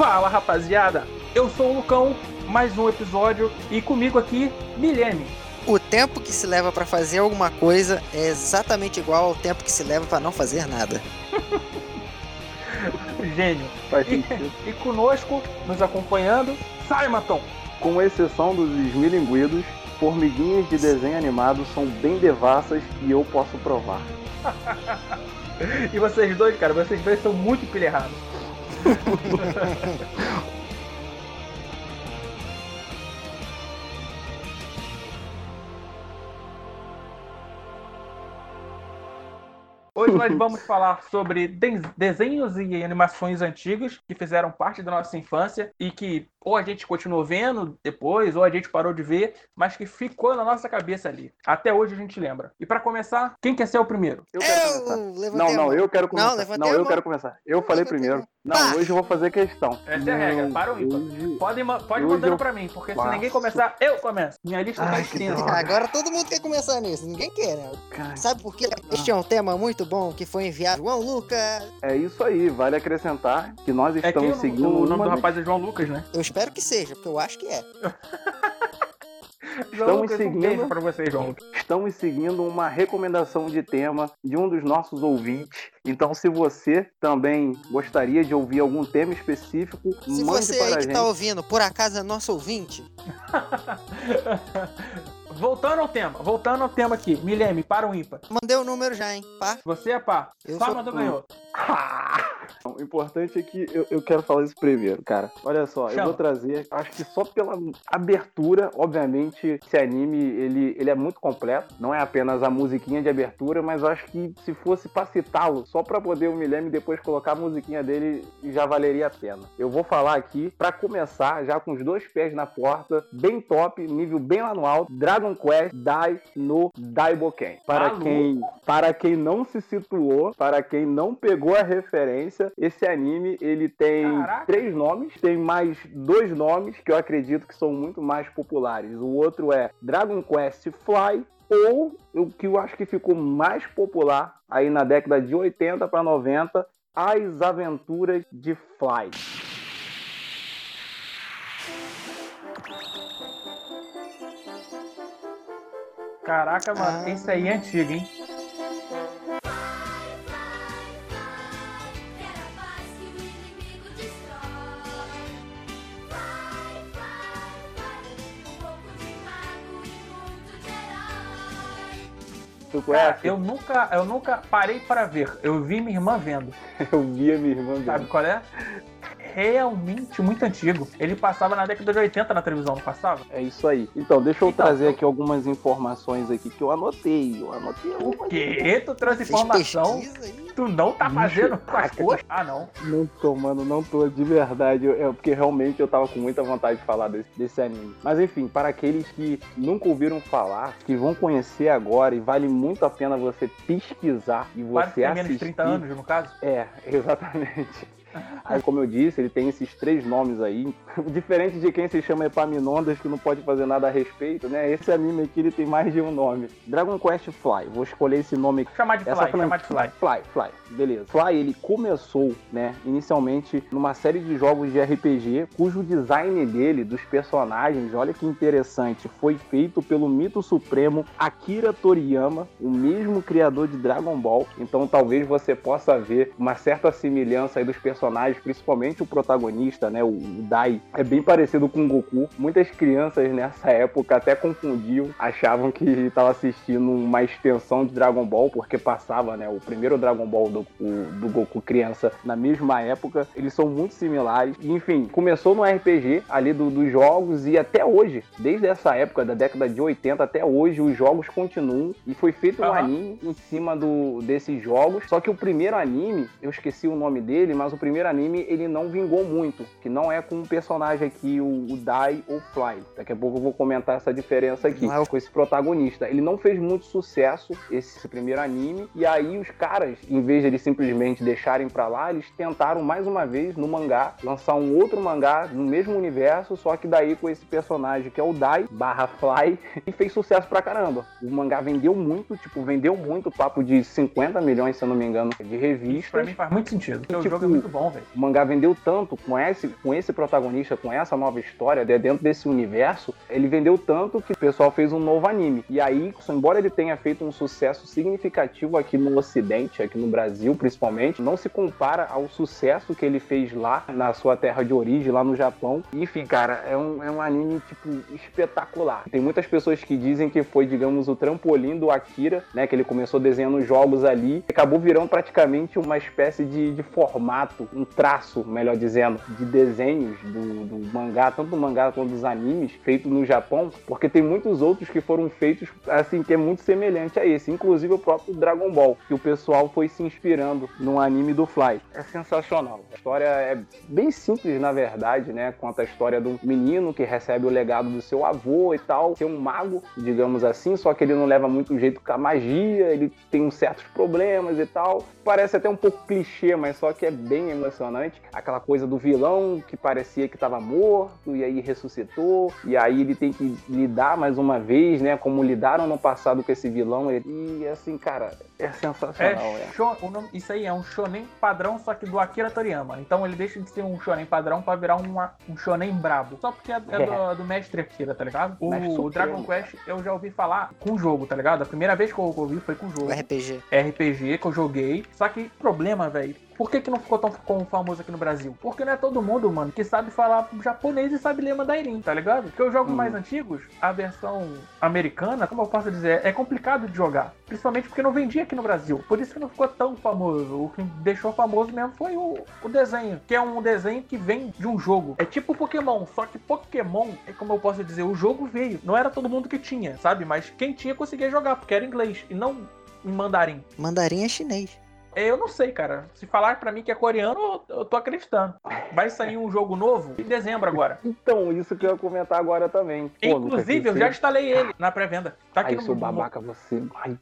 Fala rapaziada, eu sou o Lucão, mais um episódio e comigo aqui, Milene. O tempo que se leva pra fazer alguma coisa é exatamente igual ao tempo que se leva pra não fazer nada. Gênio. Faz E, sentido. e conosco, nos acompanhando, Simonton. Com exceção dos esmilinguidos, formiguinhas de desenho animado são bem devassas e eu posso provar. E vocês dois, cara, vocês dois são muito pilherrados. Hoje nós vamos falar sobre de- desenhos e animações antigos que fizeram parte da nossa infância e que ou a gente continuou vendo depois, ou a gente parou de ver, mas que ficou na nossa cabeça ali. Até hoje a gente lembra. E para começar, quem quer ser o primeiro? Eu quero Eu Não, não, eu quero Não, começar. Não, a eu mão. quero começar. Eu falei levantei primeiro. Não, hoje eu vou fazer questão. Essa é a regra, Não, para o ímpar. Pode, pode Hoje mandando eu pra mim, porque se ninguém começar, eu começo. Minha lista tá Ai, que extensa. Agora todo mundo quer começar nisso, ninguém quer, né? Cara, Sabe por quê? Este é um tema muito bom que foi enviado João Lucas. É isso aí, vale acrescentar que nós É que estamos seguindo o nome uma do rapaz é João Lucas, né? Eu espero que seja, porque eu acho que é. Estamos Lucas, um seguindo- beijo pra você, João. Estamos seguindo uma recomendação de tema de um dos nossos ouvintes. Então, se você também gostaria de ouvir algum tema específico, Se mande você para aí a que gente. tá ouvindo, por acaso é nosso ouvinte, voltando ao tema, voltando ao tema aqui. Milene, para o ímpar. mandei o número já, hein? Pá. Você é pá. Eu Só sou- mandou ganhou. O importante é que eu, eu quero falar isso primeiro, cara. Olha só, eu Chama. vou trazer, acho que só pela abertura, obviamente, esse anime, ele, ele é muito completo. Não é apenas a musiquinha de abertura, mas eu acho que se fosse pra citá-lo, só pra poder o Milene depois colocar a musiquinha dele, já valeria a pena. Eu vou falar aqui, pra começar, já com os dois pés na porta, bem top, nível bem lá no alto, Dragon Quest Dai no Daiboken. Para Alô? quem para quem não se situou, para quem não pegou a referência, esse anime ele tem Caraca. três nomes, tem mais dois nomes que eu acredito que são muito mais populares. O outro é Dragon Quest Fly ou o que eu acho que ficou mais popular aí na década de 80 para 90, As Aventuras de Fly. Caraca, mano, Ah. esse aí é antigo, hein? Um e Cara, conhece? eu nunca, eu nunca parei para ver. Eu vi minha irmã vendo. Eu vi a minha irmã Sabe vendo. qual é? Realmente muito antigo. Ele passava na década de 80 na televisão, não passava? É isso aí. Então, deixa eu Então, trazer eu- aqui algumas informações aqui que eu anotei. Eu anotei O quê? Tu trouxe Fez informação? Tu não tá fazendo com as caraca. coxas? Ah, não. Não tô, mano, não tô, de verdade. Eu- É porque realmente eu tava com muita vontade de falar desse, desse anime. Mas enfim, para aqueles que nunca ouviram falar, que vão conhecer agora e vale muito a pena você pesquisar e você tem assistir. menos de 30 anos, no caso. É, exatamente. Aí, como eu disse, ele tem esses três nomes aí. Diferente de quem se chama Epaminondas, que não pode fazer nada a respeito, né? Esse anime aqui ele tem mais de um nome. Dragon Quest Fly. Vou escolher esse nome aqui. Chamar de Essa Fly, fran- chamar de Fly. Fly, Fly, beleza. Fly, ele começou, né, inicialmente numa série de jogos de RPG, cujo design dele, dos personagens, olha que interessante, foi feito pelo mito supremo Akira Toriyama, o mesmo criador de Dragon Ball. Então talvez você possa ver uma certa semelhança aí dos personagens, principalmente o protagonista, né, o Dai, é bem parecido com o Goku. Muitas crianças nessa época até confundiam, achavam que estava assistindo uma extensão de Dragon Ball, porque passava, né, o primeiro Dragon Ball do, o- do Goku criança na mesma época. Eles são muito similares. E, enfim, começou no RPG ali do- dos jogos e até hoje, desde essa época, da década de 80 até hoje, os jogos continuam. E foi feito um anime em cima do, desses jogos. Só que o primeiro anime, eu esqueci o nome dele, mas o primeiro anime ele não vingou muito, que não é com um personagem aqui, o, o Dai ou Fly. Daqui a pouco eu vou comentar essa diferença aqui Não é o- com esse protagonista. Ele não fez muito sucesso esse primeiro anime e aí os caras, em vez de eles simplesmente deixarem pra lá, eles tentaram mais uma vez no mangá lançar um outro mangá no mesmo universo, só que daí com esse personagem que é o Dai barra Fly e fez sucesso pra caramba. O mangá vendeu muito, tipo, vendeu muito, papo de 50 milhões, se eu não me engano, de Isso revistas. pra mim faz muito sentido. O Tipo, jogo é muito bom. Bom, velho. O mangá vendeu tanto com esse, com esse protagonista, com essa nova história, de- dentro desse universo, ele vendeu tanto que o pessoal fez um novo anime. E aí, embora ele tenha feito um sucesso significativo aqui no Ocidente, aqui no Brasil principalmente, não se compara ao sucesso que ele fez lá na sua terra de origem, lá no Japão. Enfim, cara, é um, é um anime, tipo, espetacular. Tem muitas pessoas que dizem que foi, digamos, o trampolim do Akira, né? Que ele começou desenhando jogos ali, acabou virando praticamente uma espécie de, de formato, um traço, melhor dizendo, de desenhos do, do mangá, tanto do mangá quanto dos animes, feito no Japão, porque tem muitos outros que foram feitos, assim, que é muito semelhante a esse, inclusive o próprio Dragon Ball, que o pessoal foi se inspirando no anime do Fly. É sensacional. A história é bem simples, na verdade, né? Conta a história de um menino que recebe o legado do seu avô e tal, ser um mago, digamos assim, só que ele não leva muito jeito com a magia, ele tem certos problemas e tal. Parece até um pouco clichê, mas só que é bem emocionante. Aquela coisa do vilão que parecia que estava morto e aí ressuscitou, e aí ele tem que lidar mais uma vez, né? Como lidaram no passado com esse vilão. E assim, cara, é É, sensacional. É. o nome- isso aí é um shonen padrão, só que do Akira Toriyama. Então ele deixa de ser um shonen padrão pra virar uma- um shonen brabo. Só porque é, é do, do mestre Akira, tá ligado? O, supremo, Dragon Quest eu já ouvi falar com o jogo, tá ligado? A primeira vez que eu ouvi foi com o jogo. O RPG. RPG que eu joguei. Só que problema, velho. Por que, que não ficou tão famoso aqui no Brasil? Porque não é todo mundo, mano, que sabe falar japonês e sabe ler mandarim, tá ligado? Porque os jogos Uhum. mais antigos, a versão americana, como eu posso dizer, é complicado de jogar. Principalmente porque não vendia aqui no Brasil. Por isso que não ficou tão famoso. O que deixou famoso mesmo foi o, o desenho, que é um desenho que vem de um jogo. É tipo Pokémon, só que Pokémon, é como eu posso dizer, o jogo veio. Não era todo mundo que tinha, sabe? Mas quem tinha conseguia jogar, porque era inglês e não em mandarim. Mandarim é chinês. É, Eu não sei, cara. Se falar pra mim que é coreano, eu- tô acreditando. Vai sair um jogo novo em dezembro agora. Então, isso que eu ia comentar agora também. Pô, Inclusive, eu você- já instalei ele na pré-venda. Tá aqui Ai, no no- babaca, você. Ai,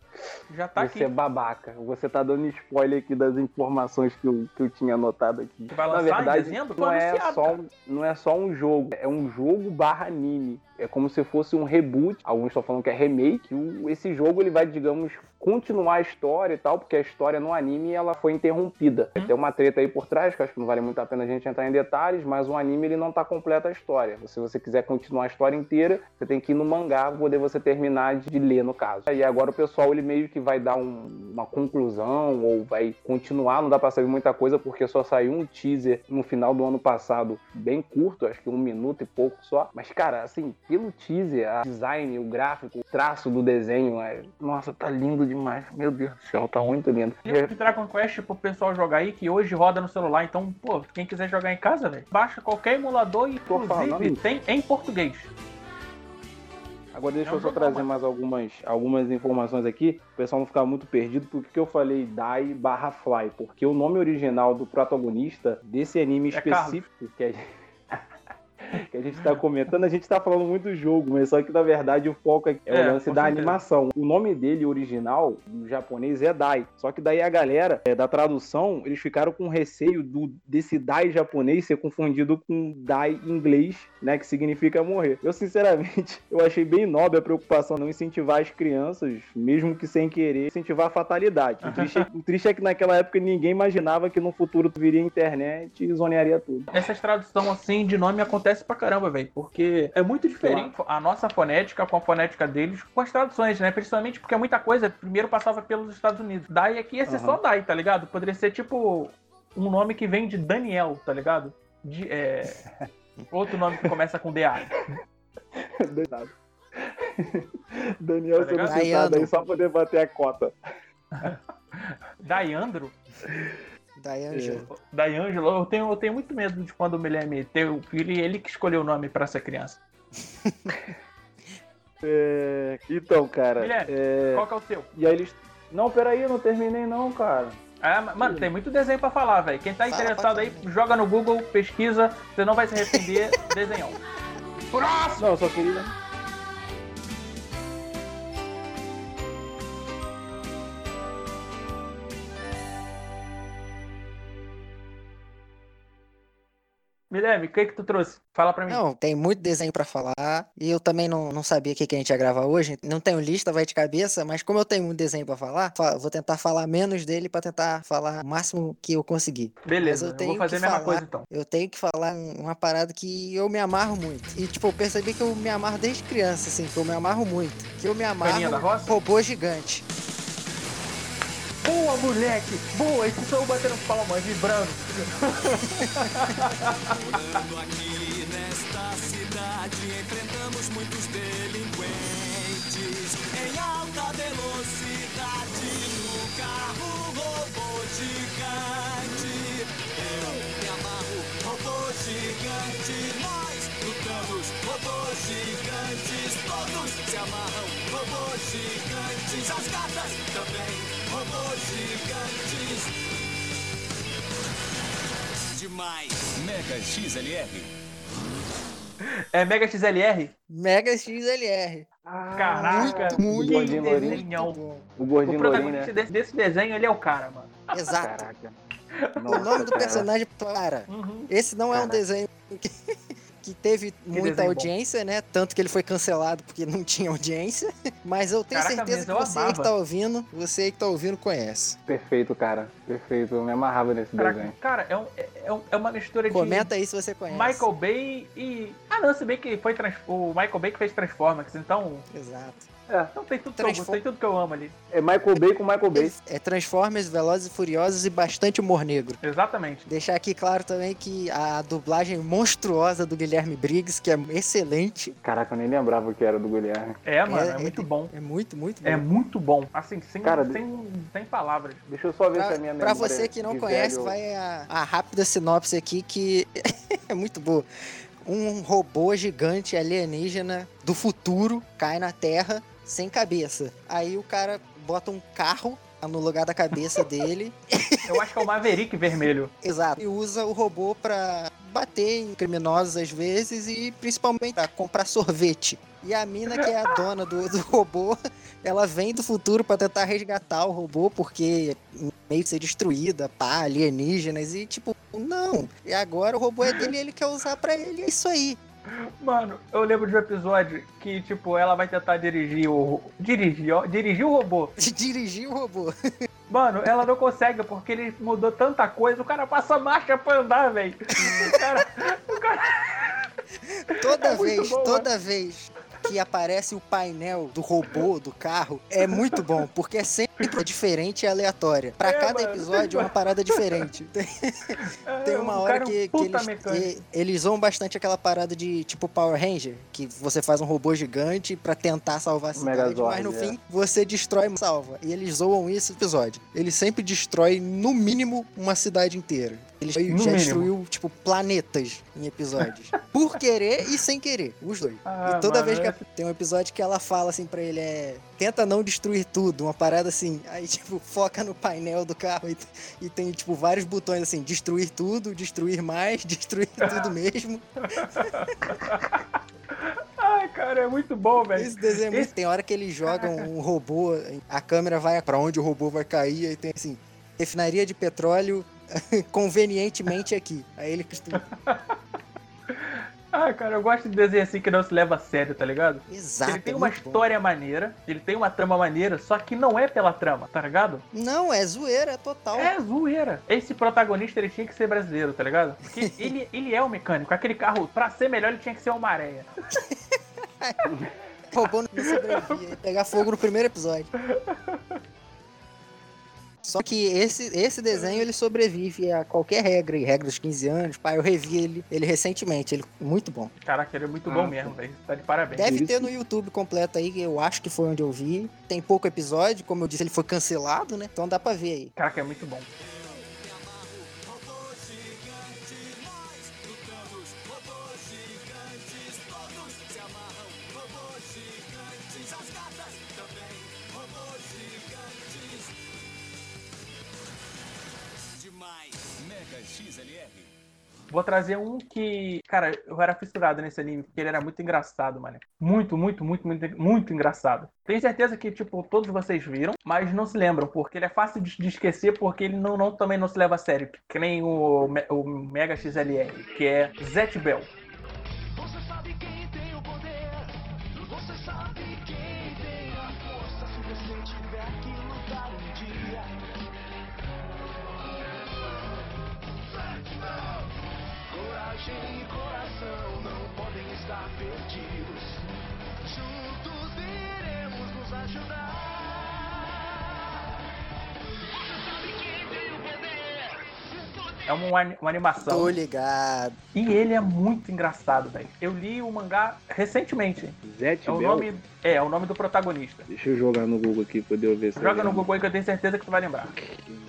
Já tá você é aqui. babaca. Você tá dando spoiler aqui das informações que eu, que eu tinha anotado aqui. Vai Na lançar em verdade, dezembro? Tô não é, só cara. não é só um jogo, é um jogo barra anime. É como se fosse um reboot. Alguns estão falando que é remake. Esse jogo ele vai, digamos, continuar a história e tal, porque a história no anime ela foi interrompida. Hum. Tem uma treta aí por trás, que acho que não vale muito a pena a gente entrar em detalhes, mas o anime ele não tá completa a história. Se você quiser continuar a história inteira, você tem que ir no mangá poder você terminar de ler, no caso. E agora o pessoal ele meio que vai dar um- uma conclusão ou vai continuar, não dá pra saber muita coisa, porque só saiu um teaser no final do ano passado, bem curto, acho que um minuto e pouco só. Mas, cara, assim, pelo teaser, a design, o gráfico, o traço do desenho, é... nossa, tá lindo demais. Meu Deus do céu, tá muito lindo. Tem de Dragon Quest pro pessoal jogar aí, que hoje roda no celular. Então, pô, quem quiser jogar em casa, velho, baixa qualquer emulador e, inclusive, tem em português. Agora deixa É eu só trazer mais algumas, algumas informações aqui, o pessoal não ficar muito perdido, por que que eu falei Dai barra Fly? Porque o nome original do protagonista desse anime É Carlos. específico que gente... que a gente tá comentando, a gente tá falando muito do jogo, mas só que na verdade o foco aqui é, É, o lance com da certeza. animação. O nome dele original, no japonês, é Dai. Só que daí a galera é, da tradução, eles ficaram com receio do, desse Dai japonês ser confundido com Dai inglês, né? Que significa morrer. Eu, sinceramente, eu achei bem nobre a preocupação não incentivar as crianças, mesmo que sem querer, incentivar a fatalidade. O triste, é, o triste é que naquela época ninguém imaginava que no futuro viria a internet e zonearia tudo. Essas traduções assim de nome acontece pra caramba, velho. Porque é muito diferente a nossa fonética com a fonética deles com as traduções, né? Principalmente porque muita coisa primeiro passava pelos Estados Unidos. Dai aqui ia ser Aham. só Dai, tá ligado? Poderia ser tipo um nome que vem de Daniel, tá ligado? De, é, Outro nome que começa com DA. Daniel Tá sendo citado aí só pra poder bater a cota. Daiandro? Daiangelo. Daiangelo, eu tenho, eu tenho muito medo de quando o Guilherme ter o filho e ele que escolheu o nome pra essa criança. É, Então, cara. Guilherme, é, Qual que é o seu? E aí eles. Não, peraí, eu não terminei não, cara. Ah, ma- mano, tem muito desenho pra falar, velho. Quem tá Fala interessado aí, joga no Google, pesquisa, você não vai se arrepender, desenhão. Próximo! Não, eu só queria. Guilherme, o que que tu trouxe? Fala pra mim. Não, tem muito desenho pra falar. E eu também não, não sabia o que, que a gente ia gravar hoje. Não tenho lista, vai de cabeça. Mas como eu tenho muito desenho pra falar, fa- vou tentar falar menos dele pra tentar falar o máximo que eu conseguir. Beleza, eu eu, tenho vou fazer que a mesma falar. coisa então. Eu tenho que falar um- uma parada que eu me amarro muito. E, tipo, eu percebi que eu me amarro desde criança, assim, que eu me amarro muito. Que eu me amarro Caninha da roça? robô gigante. Boa, moleque! Boa! Esse sou batendo palmas, vibrando. Morando aqui nesta cidade, enfrentamos muitos delinquentes em alta velocidade no carro robô gigante. Eu me amarro, robô gigante. Nós lutamos, robôs gigantes. Todos se amarram, robôs gigantes. As gatas também, gigantes. Demais. Mega XLR. É Mega XLR? Mega XLR. Caraca, muito, muito, que Gordinho desenhão. bom. O O gordinho lourinho, protagonista né? desse, desse desenho, ele é o cara, mano. Exato. Caraca. O nome do personagem, para. Uhum. Esse não é um Caraca. desenho que, que teve muita desenho bom. audiência, né? Tanto que ele foi cancelado porque não tinha audiência. Mas eu tenho Caraca, certeza que eu você aí que tá ouvindo, você aí que tá ouvindo conhece. Perfeito, cara. Perfeito. Eu me amarrava nesse Caraca, desenho. cara, é, um- é um- é uma mistura de Comenta aí se você conhece. Michael Bay e. Ah, não, se bem que foi trans- o Michael Bay que fez Transformers, então. Exato. É, Então tem tudo, que eu, Transform- tem tudo que eu amo ali. é Michael Bay com Michael Bay. É Transformers, Velozes e Furiosos e bastante humor negro. Exatamente. Deixar aqui claro também que a dublagem monstruosa do Guilherme Briggs, que é excelente, Caraca, eu nem lembrava que era do Guilherme. É, mano, é, é muito de- bom. é muito, muito bom. É muito bom. Assim, sem, Cara, sem, sem palavras. Deixa eu só ver Pra, se a minha pra você que não de conhece, velho- vai a, a rápida sinopse aqui que é muito boa. Um robô gigante alienígena do futuro cai na Terra sem cabeça. Aí o cara bota um carro no lugar da cabeça dele. Eu acho que é o Maverick vermelho. Exato. E usa o robô pra bater em criminosos às vezes e principalmente pra comprar sorvete. E a mina, que é a dona do, do robô, ela vem do futuro pra tentar resgatar o robô, porque meio que ser destruída, pá, alienígenas, e tipo, não. E agora o robô é dele e ele quer usar pra ele, é isso aí. Mano, eu lembro de um episódio que, tipo, ela vai tentar dirigir o. Dirigir, ó. Dirigir o robô. De dirigir o robô. Mano, ela não consegue porque ele mudou tanta coisa. O cara passa marcha pra andar, velho. O cara. O cara. Toda É vez, bom, toda vez que aparece o painel do robô, do carro, é muito bom, porque é sempre diferente e aleatória. Pra É, cada episódio é uma parada diferente. Tem, tem uma hora é um que, que eles, mecânico. eles usam bastante aquela parada de tipo Power Ranger, que você faz um robô gigante pra tentar salvar a cidade, Megazord, mas no é. fim você destrói e salva. E eles zoam isso no episódio. Ele sempre destrói, no mínimo, uma cidade inteira. Ele já No já mínimo. destruiu, tipo, planetas em episódios. Por querer e sem querer, os dois. Ah, e toda mano, vez que é- tem um episódio que ela fala assim pra ele, é. Tenta não destruir tudo, uma parada assim. Aí, tipo, foca no painel do carro e, e tem, tipo, vários botões assim: destruir tudo, destruir mais, destruir tudo mesmo. Ai, cara, é muito bom, velho. Esse desenho é muito. Esse- Tem hora que eles jogam um robô, a câmera vai pra onde o robô vai cair, aí tem assim: refinaria de petróleo convenientemente aqui. Aí ele costuma. Ah, cara, eu gosto de desenho assim que não se leva a sério, tá ligado? Exato. ele tem é uma muito bom. história maneira, ele tem uma trama maneira, só que não é pela trama, tá ligado? Não, é zoeira, é total. É zoeira. Esse protagonista, ele tinha que ser brasileiro, tá ligado? Porque ele, ele é o mecânico. Aquele carro, pra ser melhor, ele tinha que ser uma areia. O robô não sobrevivia, ia pegar fogo no primeiro episódio. Só que esse, esse desenho ele sobrevive a qualquer regra, e regra dos 15 anos. Pai, eu revi ele, ele recentemente, ele muito bom. Caraca, ele é muito Ah, bom mesmo, velho. Tá de parabéns. Deve ter no YouTube completo aí, eu acho que foi onde eu vi. Tem pouco episódio, como eu disse, ele foi cancelado, né? Então dá pra ver aí. Caraca, é muito bom. Vou trazer um que, cara, eu era fissurado nesse anime, porque ele era muito engraçado, mano. Muito, muito, muito, muito, muito engraçado. Tenho certeza que, tipo, todos vocês viram, mas não se lembram, porque ele é fácil de, de esquecer, porque ele não, não- também não se leva a sério, que nem o, o Mega XLR, que é Zet Bell. É uma, uma animação. Tô ligado. E ele é muito engraçado, velho. Eu li o mangá recentemente. Zet É o Bell. nome, é, é o nome do protagonista. Deixa eu jogar no Google aqui pra eu ver se Joga no lembro. Google aí que eu tenho certeza que tu vai lembrar.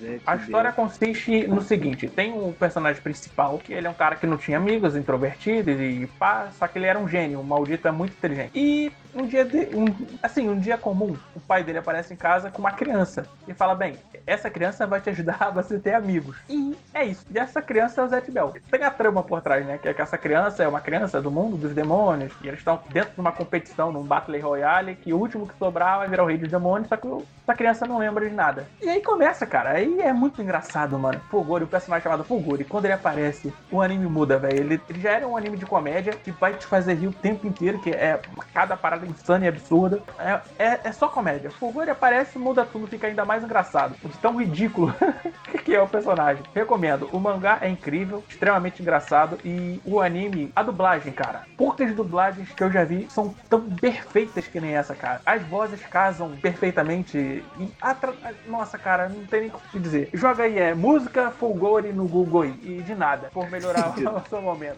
Zet A história Bell. consiste no seguinte: tem um personagem principal, que ele é um cara que não tinha amigos, introvertido e pá, só que ele era um gênio, um maldito é muito inteligente. E um dia, de, um, assim, um dia comum, o pai dele aparece em casa com uma criança e fala: Bem, essa criança vai te ajudar a você ter amigos. E é isso. E essa criança é o Zet Bell. Tem a trama por trás, né? Que é que essa criança é uma criança do mundo dos demônios e eles estão dentro de uma competição, num Battle Royale, que o último que sobrar vai virar o rei dos demônios, só que essa criança não lembra de nada. E aí começa, cara. Aí é muito engraçado, mano. Fulgore, o personagem chamado Fulgore, quando ele aparece, o anime muda, velho. Ele, ele já era um anime de comédia que vai te fazer rir o tempo inteiro, que é cada parada insana e absurda. É, é, é só comédia. Fulgore aparece, muda tudo, fica ainda mais engraçado. De tão ridículo que é o personagem. Recomendo. O mangá é incrível, extremamente engraçado. E o anime, a dublagem, cara. Poucas dublagens que eu já vi são tão perfeitas que nem essa, cara. As vozes casam perfeitamente. E a tra- Nossa, cara, não tem nem o que te dizer. Joga aí, é música Fulgore no Google aí. E de nada, por melhorar o seu momento.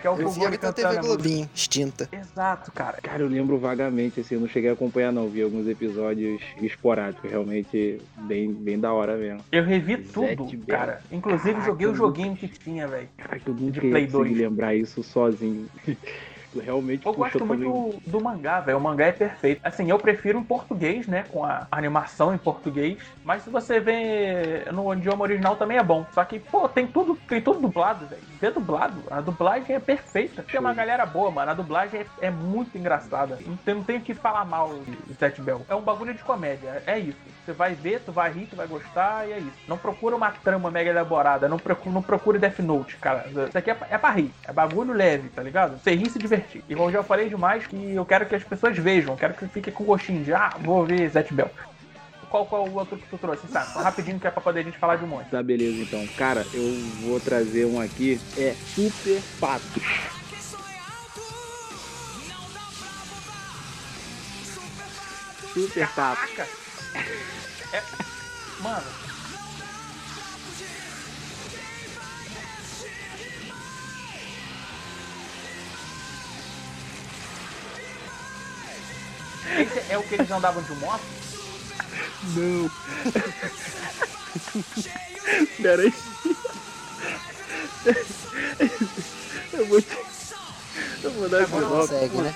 Que é o Eu vi Fulgore cantando TV. Globinho, extinta. Exato, cara. Cara, eu lembro vagamente, assim, eu não cheguei a acompanhar não, vi alguns episódios esporádicos, realmente bem, bem da hora mesmo. Eu revi tudo, Bell. cara. Inclusive Caraca, joguei o joguinho que tinha, velho. Cara, que eu nunca De Play conseguir 2. lembrar isso sozinho. Realmente Eu gosto muito do, do mangá, velho. O mangá é perfeito. Assim, eu prefiro em português, né? Com a animação em português. Mas se você vê no idioma original também é bom. Só que, pô, tem tudo, tem tudo dublado, velho. Vê dublado. A dublagem é perfeita. Tem uma galera boa, mano. A dublagem é, é muito engraçada. Não não tem o que falar mal de Zet Bell. É um bagulho de comédia. É isso. Você vai ver, tu vai rir, tu vai gostar e é isso. Não procura uma trama mega elaborada. Não procura, não procure Death Note, cara. Isso aqui é, pra- é pra rir. É bagulho leve, tá ligado? Você rir e se divertir. E como eu já falei demais, que eu quero que as pessoas vejam. Quero que fique com gostinho de, ah, vou ver Zet Bell. Qual, qual o outro que tu trouxe, sabe? Rapidinho que é pra poder a gente falar de um monte. Tá, beleza, então. Cara, eu vou trazer um aqui. É Super Patos. Super Patos. Caraca! É... Mano, esse é o que eles andavam de moto? Não. Pera aí. Eu vou te... Eu vou dar de Agora volta. Consegue, né?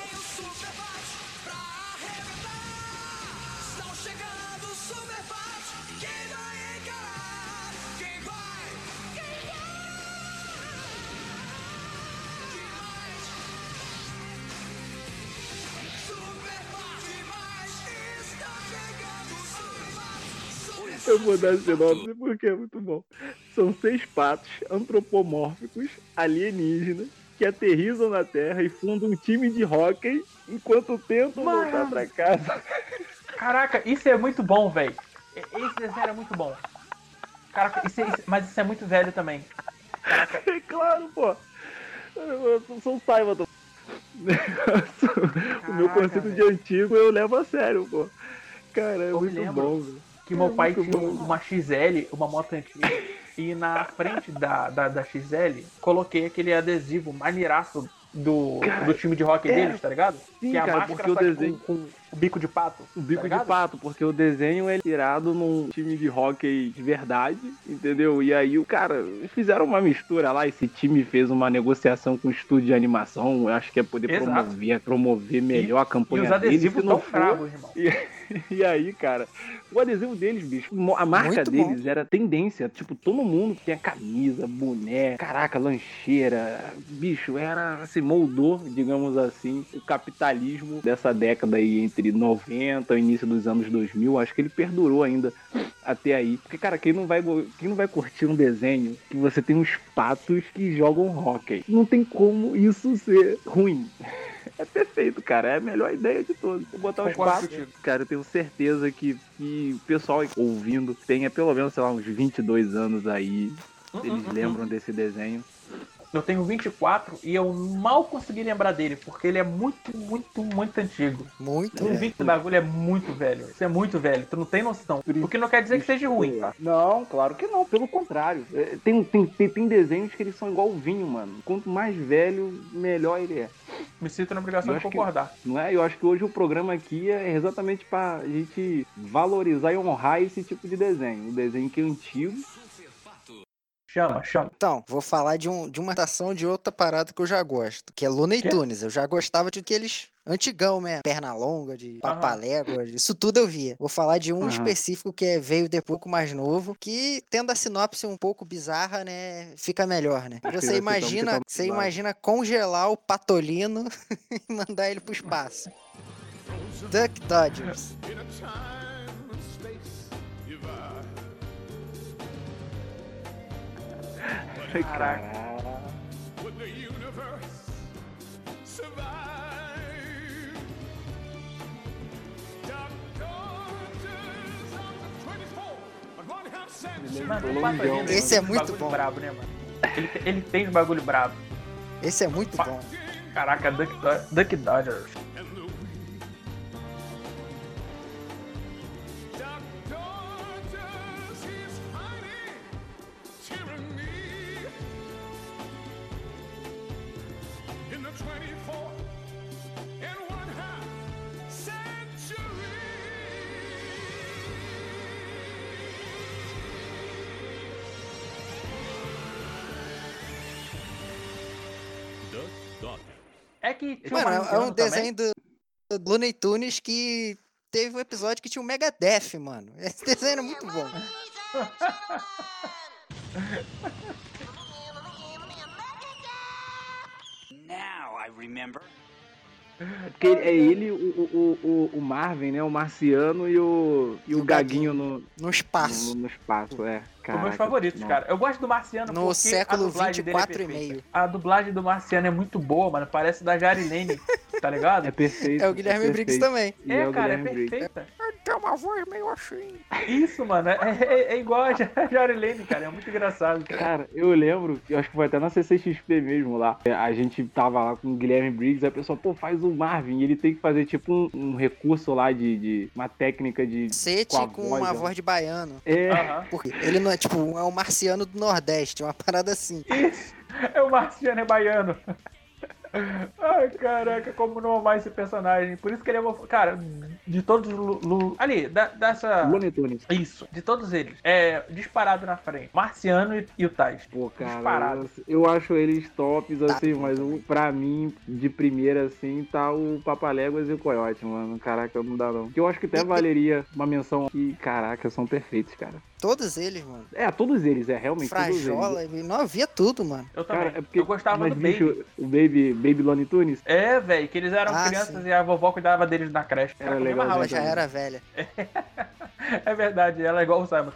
Eu vou dar sinopse porque é muito bom. São seis patos antropomórficos alienígenas que aterrizam na Terra e fundam um time de hóquei enquanto tentam Mano. voltar pra casa. Caraca, isso é muito bom, velho. Esse desenho era muito bom. Caraca, isso é- isso- mas isso é muito velho também. Caraca, É claro, pô. Eu sou o Simon. o meu conceito de antigo eu levo a sério, pô. Cara, é Eu muito lembro. bom, velho. Que meu É pai muito tinha bom. uma XL, uma moto antiga, e na frente da, da, da XL coloquei aquele adesivo maneiraço do, do time de rock é. deles, tá ligado? Sim, que a cara, máscara porque o desenho- com, com o bico de pato. O bico tá de ligado? pato, porque o desenho é tirado num time de hockey de verdade, entendeu? E aí o cara, fizeram uma mistura lá, esse time fez uma negociação com o estúdio de animação, eu acho que é poder Exato. promover, promover melhor a E campanha os deles, adesivos se não tão for- bravos, irmão. E aí, cara, o adesivo deles, bicho, a marca Muito deles era tendência. Tipo, todo mundo tinha camisa, boné, caraca, lancheira. Bicho, era, assim, moldou, digamos assim, o capitalismo dessa década aí, entre 90 e início dos anos 2000. Acho que ele perdurou ainda até aí. Porque, cara, quem não vai, quem não vai curtir um desenho que você tem uns patos que jogam hockey? Não tem como isso ser ruim. É perfeito, cara. É a melhor ideia de todos. Vou botar os patos. Cara, eu tenho certeza que, que o pessoal ouvindo tenha pelo menos, sei lá, uns 22 anos aí. Hum, Eles hum, hum, lembram desse desenho. Eu tenho 24 e eu mal consegui lembrar dele, porque ele é muito, muito, muito antigo. Muito. Um vídeo do bagulho é muito velho. Isso é muito velho. Tu não tem noção. O que não quer dizer que seja ruim. Não, claro que não. Pelo contrário. É, Tem, tem, tem, tem desenhos que eles são igual o vinho, mano. Quanto mais velho, melhor ele é. Me sinto na obrigação Eu de acho que- concordar. Não é? Eu acho que hoje o programa aqui é exatamente pra gente valorizar e honrar esse tipo de desenho. Um desenho que é antigo. Chama, chama. Então, vou falar de, um, de uma atração de outra parada que eu já gosto, que é Looney Quê? Tunes. Eu já gostava de aqueles antigão mesmo, perna longa, de papalégua, isso tudo eu via. Vou falar de um Aham. específico que é- veio depois um pouco mais novo, que tendo a sinopse um pouco bizarra, né, fica melhor, né? Que Você ficar- imagina, você imagina congelar o patolino e mandar ele pro espaço. Duck Dodgers. Century. Mano? Esse é muito bagulho bom. brabo, né, mano? Ele, ele tem os bagulho brabo. Esse é muito bom. Caraca, Duck, Duck Dodgers. Que tinha Mano, um é- é um desenho do, do Looney Tunes que teve um episódio que tinha o Megadeth, mano. Esse desenho era muito bom. Now I remember. Porque é ele, o, o, o, o Marvin, né? O Marciano e o, e o Gaguinho no, No espaço. no, no espaço, é. São meus Caraca, favoritos, não. cara. Eu gosto do Marciano No porque século a dublagem dele é 24 e perfeita. meio. A dublagem do Marciano é muito boa, mano. Parece da Jarilene, tá ligado? É perfeito. É o Guilherme Briggs também. É, o cara, é Guilherme Briggs. Tem uma voz meio assim. Isso, mano. É, é- é igual a Ja- Jarilene, cara. É muito engraçado. Cara. Cara, eu lembro, eu acho que foi até na CCXP mesmo lá. é, A gente tava lá com o Guilherme Briggs, aí a pessoa, pô, faz o Marvin. E ele tem que fazer tipo um, um recurso lá de, de. uma técnica de. Sete Com a com, voz, uma né? voz de baiano. É. Porque ele não é tipo, é um marciano do Nordeste, uma parada assim. Isso. É o Marciano é baiano. Ai, caraca, como não amar esse personagem. Por isso que ele é uma. Cara, de todos os. Lu- Lu- Ali, da- dessa. Looney Tunes. Isso, de todos eles. É disparado na frente. Marciano e, e o Tais. Pô, cara, Disparado. eu, eu acho eles tops, assim, mas o, pra mim, de primeira, assim, tá o Papaléguas e o Coyote, mano. Caraca, não dá não. Porque eu acho que até valeria uma menção que, caraca, são perfeitos, cara. Todos eles, mano. É, todos eles, é realmente todos eles. Frajola, não havia tudo, mano. Eu também. Cara, é porque, eu gostava mas, do bicho, Baby. o Baby, Baby Tunes, É, velho, que eles eram Ah, crianças sim. e a vovó cuidava deles na creche. Era me legal, Ela já era velha. É verdade, ela é igual o Simon.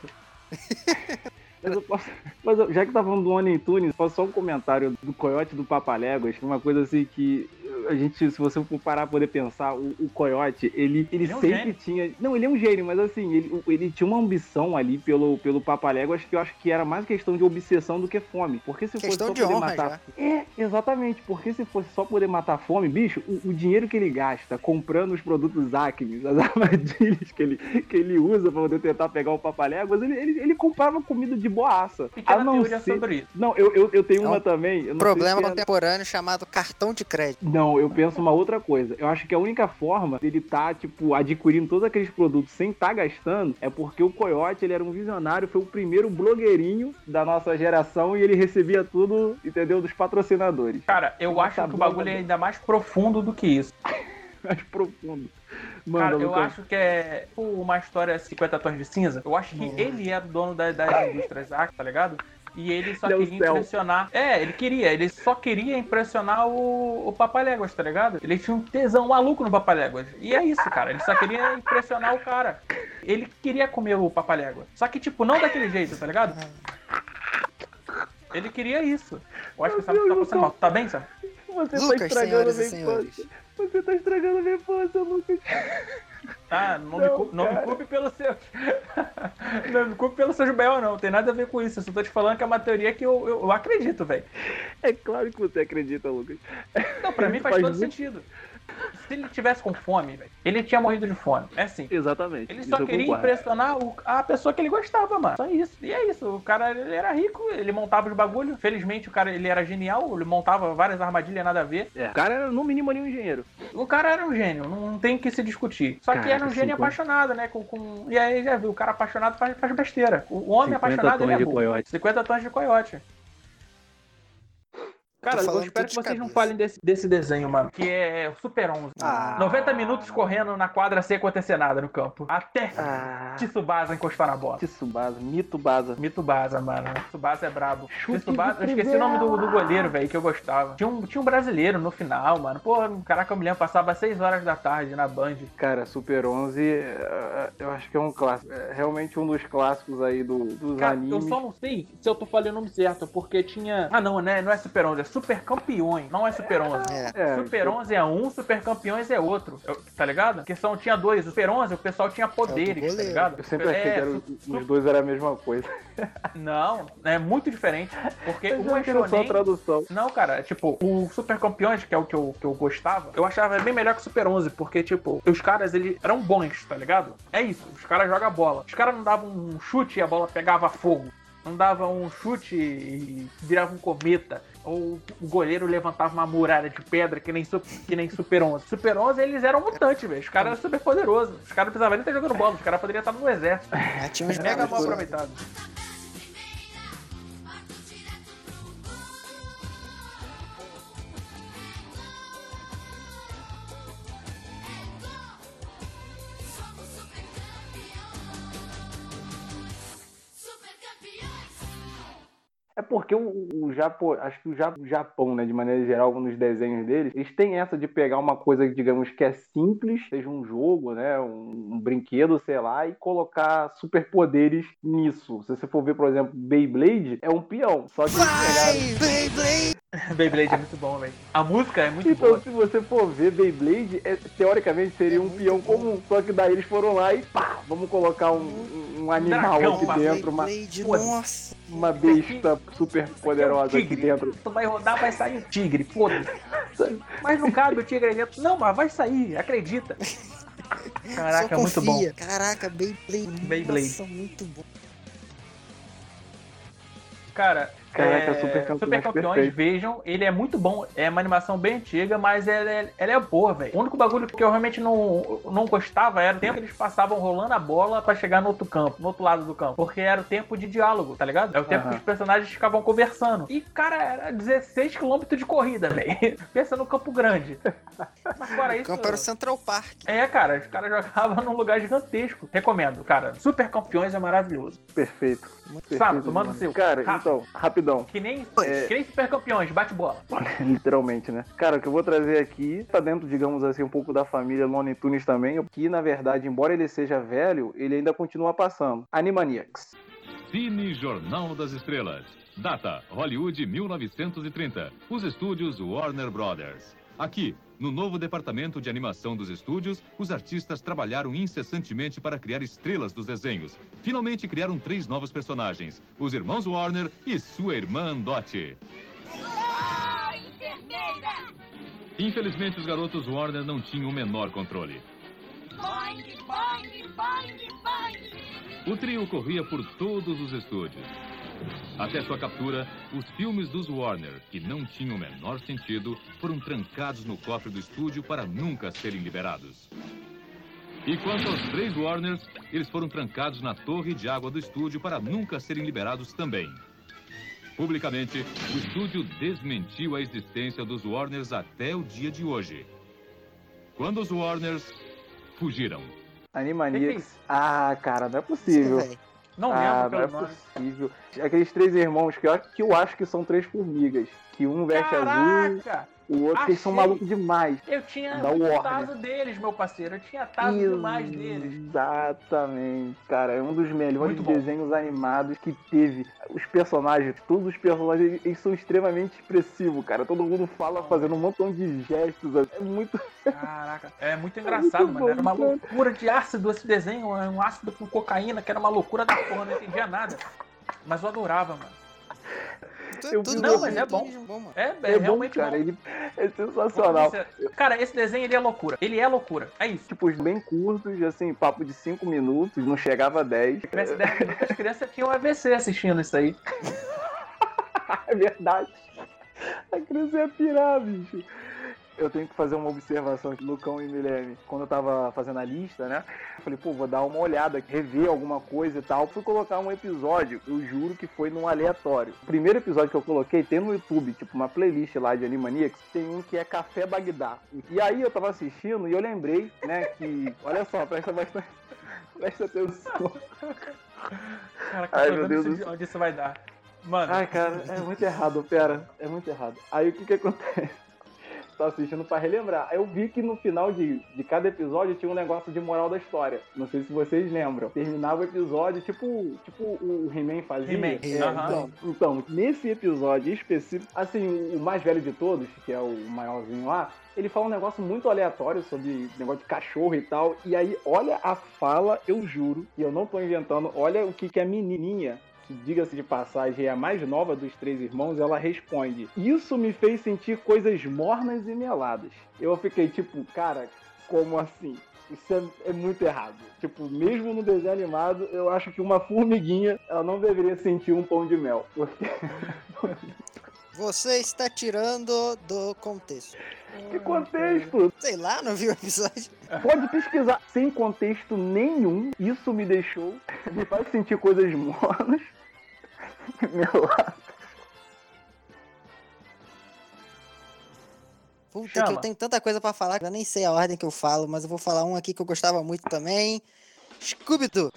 Mas, eu posso, mas eu- já que tá falando do Looney Tunes, posso só um comentário do Coyote do Papaléguas, uma coisa assim que a gente, se você for parar pra poder pensar, o, o Coyote, ele, ele, Ele é um sempre tinha. Não, ele é um gênio, mas assim, ele, ele tinha uma ambição ali pelo, pelo Papaléguas que eu acho que era mais questão de obsessão do que fome. Porque se Questão fosse de só poder honra matar. É, exatamente. Porque se fosse só poder matar fome, bicho, o, o dinheiro que ele gasta comprando os produtos Acme, as armadilhas que ele, que ele usa pra poder tentar pegar o Papaléguas, ele, ele, ele comprava comida de boaça. Pequena A não teoria ser- sobre isso. Não, eu, eu, eu tenho É uma um também. eu não sei Problema é- contemporâneo chamado cartão de crédito. Não, eu penso uma outra coisa. Eu acho que a única forma dele tá, tipo, adquirindo todos aqueles produtos sem tá gastando é porque o Coyote, ele era um visionário, foi o primeiro blogueirinho da nossa geração e ele recebia tudo, entendeu, dos patrocinadores. Cara, eu Uma acho que o bagulho é da- ainda mais profundo do que isso. Mais profundo. Cara, Manda, eu Lucas. acho que é tipo, uma história 50 tons de cinza. Eu acho que ele era o dono da- das indústrias Axe, tá ligado? E ele só queria céu. impressionar. É, ele queria, ele só queria impressionar o, o Papaléguas, tá ligado? Ele tinha um tesão maluco no Papaléguas. E é isso, cara. Ele só queria impressionar o cara. Ele queria comer o Papaléguas. Só que, tipo, não daquele jeito, tá ligado? Ele queria isso. Eu acho que o Sam tá passando mal. Tá bem, Sam? Você tá Lucas, estragando a minha senhores. infância. Você tá estragando a minha infância, Lucas. Ah, não, me, Não, cu- não me culpe pelos seus. não me culpe pelos seus B.O., não. Tem nada a ver com isso. Eu só tô te falando que é uma teoria que eu, eu, eu acredito, velho. É claro que você acredita, Lucas. Não, pra mim faz, Faz todo muito- sentido. Se ele tivesse com fome, velho, ele tinha morrido de fome. É assim. Exatamente. Ele só queria impressionar o- a pessoa que ele gostava, mano. Só isso. E é isso. O cara ele era rico, ele montava os bagulho. Felizmente o cara ele era genial, ele montava várias armadilhas nada a ver. É, o cara era no mínimo ali um engenheiro. O cara era um gênio, não tem que se discutir. Só que era um gênio 50. apaixonado, né? Com, com- E aí já viu, o cara apaixonado faz, faz besteira. O homem 50 apaixonado ele é burro. coiote. 50 tons de coiote. Cara, eu espero que vocês não cabeça. falem desse, desse desenho, mano. Que é o Super 11. Ah. 90 minutos correndo na quadra sem acontecer nada no campo. Até Ah, Tsubasa encostar na bola. Tsubasa, Mito Baza. Mitsubasa, mano. Tsubasa é brabo. Chute Tsubasa, eu esqueci o nome do, do goleiro, velho, que eu gostava. Tinha um, tinha um brasileiro no final, mano. Pô, caraca, eu me lembro, passava 6 horas da tarde na Band. Cara, Super 11, eh, eu acho que é um clássico. É realmente um dos clássicos aí do, dos Cara, animes. eu só não sei se eu tô falando o nome certo, porque tinha. Ah, não, né? Não é Super 11, é Super Campeões. Não é Super 11. É. É, Super 11 é um, Super Campeões é outro. Eu- tá ligado? Porque são, tinha dois. O Super 11, o pessoal tinha poderes, tá ligado? Eu sempre achei É, que era, su- os dois eram a mesma coisa. Não, é muito diferente. Porque Eu um é que shonen. tradução. Não, cara, tipo, o Super Campeões, que é o que eu, que eu gostava, eu achava bem melhor que o Super 11, porque, tipo, os caras, eles eram bons, tá ligado? É isso, os caras jogam bola. Os caras não davam um chute e a bola pegava fogo. Não dava um chute e virava um cometa. Ou o goleiro levantava uma muralha de pedra que nem, que nem Super 11. Super 11, eles eram mutantes, velho. Os caras eram super poderosos. Os caras não precisavam nem estar jogando bola. Os caras poderiam estar no exército. Ah, tinha uns Mega mal bagulhos. É porque o, o Japão, acho que o Ja- o Japão, né, de maneira geral, nos desenhos deles, eles têm essa de pegar uma coisa, digamos, que é simples, seja um jogo, né, um, um brinquedo, sei lá, e colocar superpoderes nisso. Se você for ver, por exemplo, Beyblade, é um peão, só que Vai, Beyblade! Beyblade é muito bom, velho. A música é muito Então, boa. se você for ver Beyblade, é- teoricamente seria É um peão bom. comum. Só que daí eles foram lá e pá, vamos colocar um, um animal dragão, aqui dentro, uma, Beyblade, Pô, nossa. Uma besta super poderosa aqui tigre. dentro. Tu vai rodar, vai sair um tigre, foda-se. Mas não cabe o tigre aí dentro. Não, mas vai sair, acredita. Caraca, Só é muito bom. Caraca, Beyblade. Beyblade. Nossa, muito bom. Cara, Caraca, é, Super Campeões, Campeões, perfeito. vejam, ele é muito bom. É uma animação bem antiga, mas ela é, ela é boa, velho. O único bagulho que eu realmente não, não gostava era o tempo que eles passavam rolando a bola pra chegar no outro campo, no outro lado do campo. Porque era o tempo de diálogo, tá ligado? É o tempo Aham. que os personagens ficavam conversando. E, cara, era 16 km de corrida, velho. Pensa no Campo Grande. Mas fora O isso. campo era o Central Park. É, cara, os caras jogavam num lugar gigantesco. Recomendo, cara. Super Campeões é maravilhoso. Perfeito. perfeito Sabe, tu manda o seu. Cara, Rápido. então, rapidão. Que nem, É. que nem Super Campeões, bate bola. Literalmente, né? Cara, o que eu vou trazer aqui tá dentro, digamos assim, um pouco da família Looney Tunes também, que na verdade, embora ele seja velho, ele ainda continua passando. Animaniacs. Cine Jornal das Estrelas. Data: Hollywood 1930. Os estúdios Warner Brothers. Aqui, no novo departamento de animação dos estúdios, os artistas trabalharam incessantemente para criar estrelas dos desenhos. Finalmente criaram três novos personagens: os irmãos Warner e sua irmã Dottie. Infelizmente, os garotos Warner não tinham o menor controle. Boing, boing, boing, boing! O trio corria por todos os estúdios. Até sua captura, os filmes dos Warner, que não tinham o menor sentido, foram trancados no cofre do estúdio para nunca serem liberados. E quanto aos três Warners, eles foram trancados na torre de água do estúdio para nunca serem liberados também. Publicamente, o estúdio desmentiu a existência dos Warners até o dia de hoje. Quando os Warners fugiram. Animaniacs. Ah, cara, não é Sim, possível. Não ah, lembro não é nome. possível. Aqueles três irmãos que eu, que eu acho que são três formigas. Que um veste azul, Caraca! O outro, eles são Achei. malucos demais. Eu tinha Da taso deles, meu parceiro. Eu tinha taso demais deles. Exatamente, cara. É um dos melhores desenhos animados que teve. Os personagens, todos os personagens, eles- são extremamente expressivos, cara. Todo mundo fala fazendo um montão de gestos. É muito. Caraca, é muito engraçado, muito mano. Era uma loucura de ácido esse desenho, um ácido com cocaína, que era uma loucura da porra, não entendia nada. Mas eu adorava, mano. Eu tudo Não, bom, mas é bom. É, é, É, bom, realmente cara. bom. Ele é sensacional. Cara, esse desenho ele é loucura. Ele é loucura. É isso. Tipo, bem curtos, assim, papo de 5 minutos, não chegava a 10. Tivesse 10 minutos, as crianças tinham AVC assistindo isso aí. É verdade. A criança ia pirar, bicho. Eu tenho que fazer uma observação aqui, Lucão e Milene. Quando eu tava fazendo a lista, né? Falei, pô, vou dar uma olhada, rever alguma coisa e tal. Fui colocar um episódio, eu juro que foi num aleatório. O primeiro episódio que eu coloquei tem no YouTube, tipo, uma playlist lá de Animaniacs, tem um que é Café Bagdá. E aí eu tava assistindo e eu lembrei, né, que. Olha só, presta bastante. Presta atenção. Cara, que Ai, meu Deus do onde isso vai dar. Mano, Ai, cara, é muito errado, pera. É muito errado. Aí o que que acontece? Tô assistindo pra relembrar. Eu vi que no final de, de cada episódio tinha um negócio de moral da história. Não sei se vocês lembram. Terminava o episódio, tipo, tipo o He-Man fazia. He-Man, É, aham. então, então, nesse episódio específico, assim, o, o mais velho de todos, que é o maiorzinho lá, ele fala um negócio muito aleatório sobre negócio de cachorro e tal. E aí, olha a fala, eu juro, e eu não tô inventando, olha o que, que a menininha que diga-se de passagem, é a mais nova dos três irmãos, ela responde: Isso me fez sentir coisas mornas e meladas. Eu fiquei tipo, cara, como assim? Isso é, é muito errado. Tipo, mesmo no desenho animado, eu acho que uma formiguinha, ela não deveria sentir um pão de mel. Porque Você está tirando do contexto. Que contexto? Sei lá, não viu o episódio? Pode pesquisar. Sem contexto nenhum, isso me deixou, me faz sentir coisas mornas. Meladas. Puta, que Chama. eu tenho tanta coisa pra falar que eu nem sei a ordem que eu falo, mas eu vou falar um aqui que eu gostava muito também. Scooby-Doo.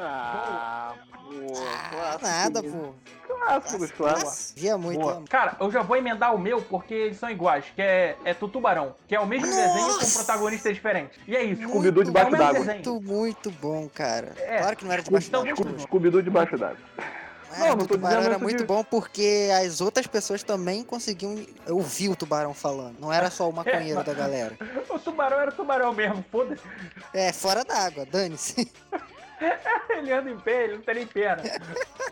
Ah, pô. Ah, nada, pô. Clássico. Nossa, Via muito. boa. Cara, eu já vou emendar o meu porque eles são iguais, que é, é Tutubarão, que é o mesmo desenho com Nossa! protagonistas diferentes. E é isso. Scooby-Doo debaixo é o d'água. Muito, muito bom, cara. É, Claro que não era debaixo então, d'água. Scooby-Doo debaixo d'água. Ah, Não, não do tô tubarão era muito de- bom porque as outras pessoas também conseguiam ouvir o tubarão falando. Não era só o maconheiro da galera. O tubarão era o tubarão mesmo, foda-se. É, fora d'água, dane-se. Ele anda em pé, ele não tem nem perna.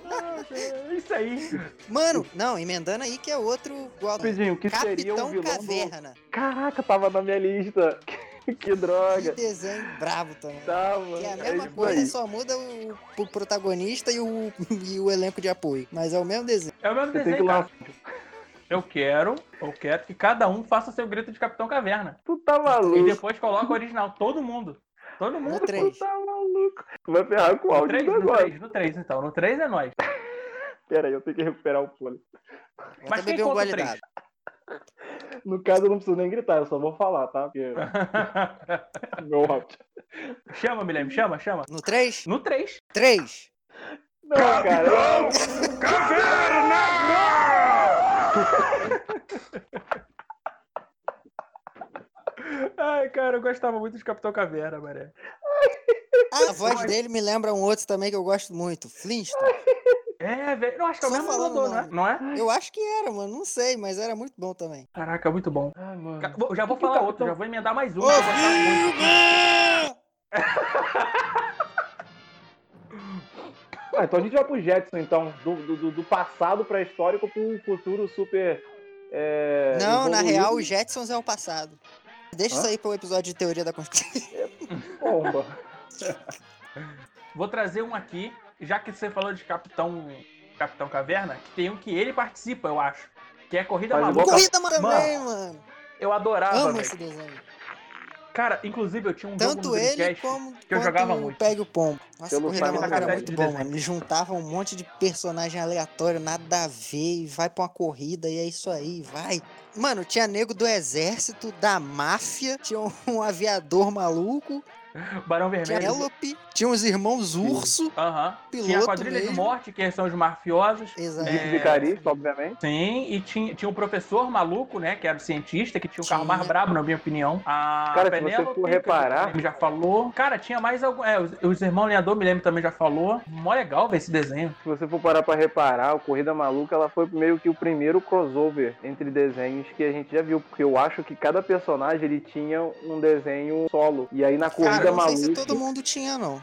Ah, é Isso aí. Mano, não, emendando aí que é outro igual. Rapidinho, o que seria o Capitão vilão do... Caverna. Caraca, tava na minha lista. que Que droga. desenho bravo também. Tava. Que é a é mesma isso coisa, aí. só muda o, o protagonista e o, e o elenco de apoio. Mas é o mesmo desenho. É o mesmo Você que desenho, cara. Eu quero, eu quero que cada um faça seu grito de Capitão Caverna. Tu tá E maluco. depois coloca o original, todo mundo. Todo No mundo. Tu 3. tá maluco. Tu vai ferrar com o áudio 3, do no negócio. 3, no 3 então. No 3 é nós. Pera aí, eu tenho que recuperar o fôlego. Vou Mas quem conta o gole três? d'água. No caso, eu não preciso nem gritar, eu só vou falar, tá? Porque meu áudio. chama, Guilherme, chama, chama. No 3? No 3. 3. Não, cara. eu- Ai, cara, eu gostava muito de Capitão Caverna, mané. Ah, a voz dele me lembra um outro também que eu gosto muito. Flintstone. É, velho. Eu acho que é o mesmo dublador, não é? Não é? Eu acho que era, mano. Não sei, mas era muito bom também. Caraca, muito bom. Ai, mano. Ca- vou- Já vou Que que falar tá outro, tão- já vou emendar mais um. Ô, que muito. Ah, então a gente vai pro Jetson, então. Do, do, do- do passado pré-histórico pro futuro super. é, Não, na evoluído. real, o Jetsons é o passado. Deixa Hã? isso aí pro episódio de teoria da conspiração. Bomba. Vou trazer um aqui, já que você falou de Capitão, Capitão Caverna, que tem um que ele participa, eu acho. Que é Corrida Faz Maluca. Corrida mano, também, mano. Eu adorava, Amo esse desenho. Cara, inclusive eu tinha um jogo Tanto no ele como que eu jogava o muito. Pegue o Pombo. Nossa, Pelo Corrida Maluca era muito série bom, de mano. Eles juntavam um monte de personagem aleatório, nada a ver, e vai pra uma corrida, e é isso aí, vai. Mano, tinha nego do exército, da máfia, tinha um aviador maluco, Barão tinha Vermelho. Penelope, tinha uns irmãos urso. Aham. Tinha a Piloto quadrilha de mesmo. morte, que são os mafiosos. Exato. Dick de Carista, obviamente. Sim, e tinha, tinha um professor maluco, né? Que era o cientista, que tinha o carro mais brabo, na minha opinião. A Cara, se você for reparar- já falou. Cara, tinha mais algum. É, os, os irmãos Leandro, me lembro também já falou. Mó legal ver esse desenho. Se você for parar pra reparar, o Corrida Maluca ela foi meio que o primeiro crossover entre desenhos que a gente já viu, porque eu acho que cada personagem ele tinha um desenho solo. E aí na Corrida Cara, não sei Maluca, se todo mundo tinha, não.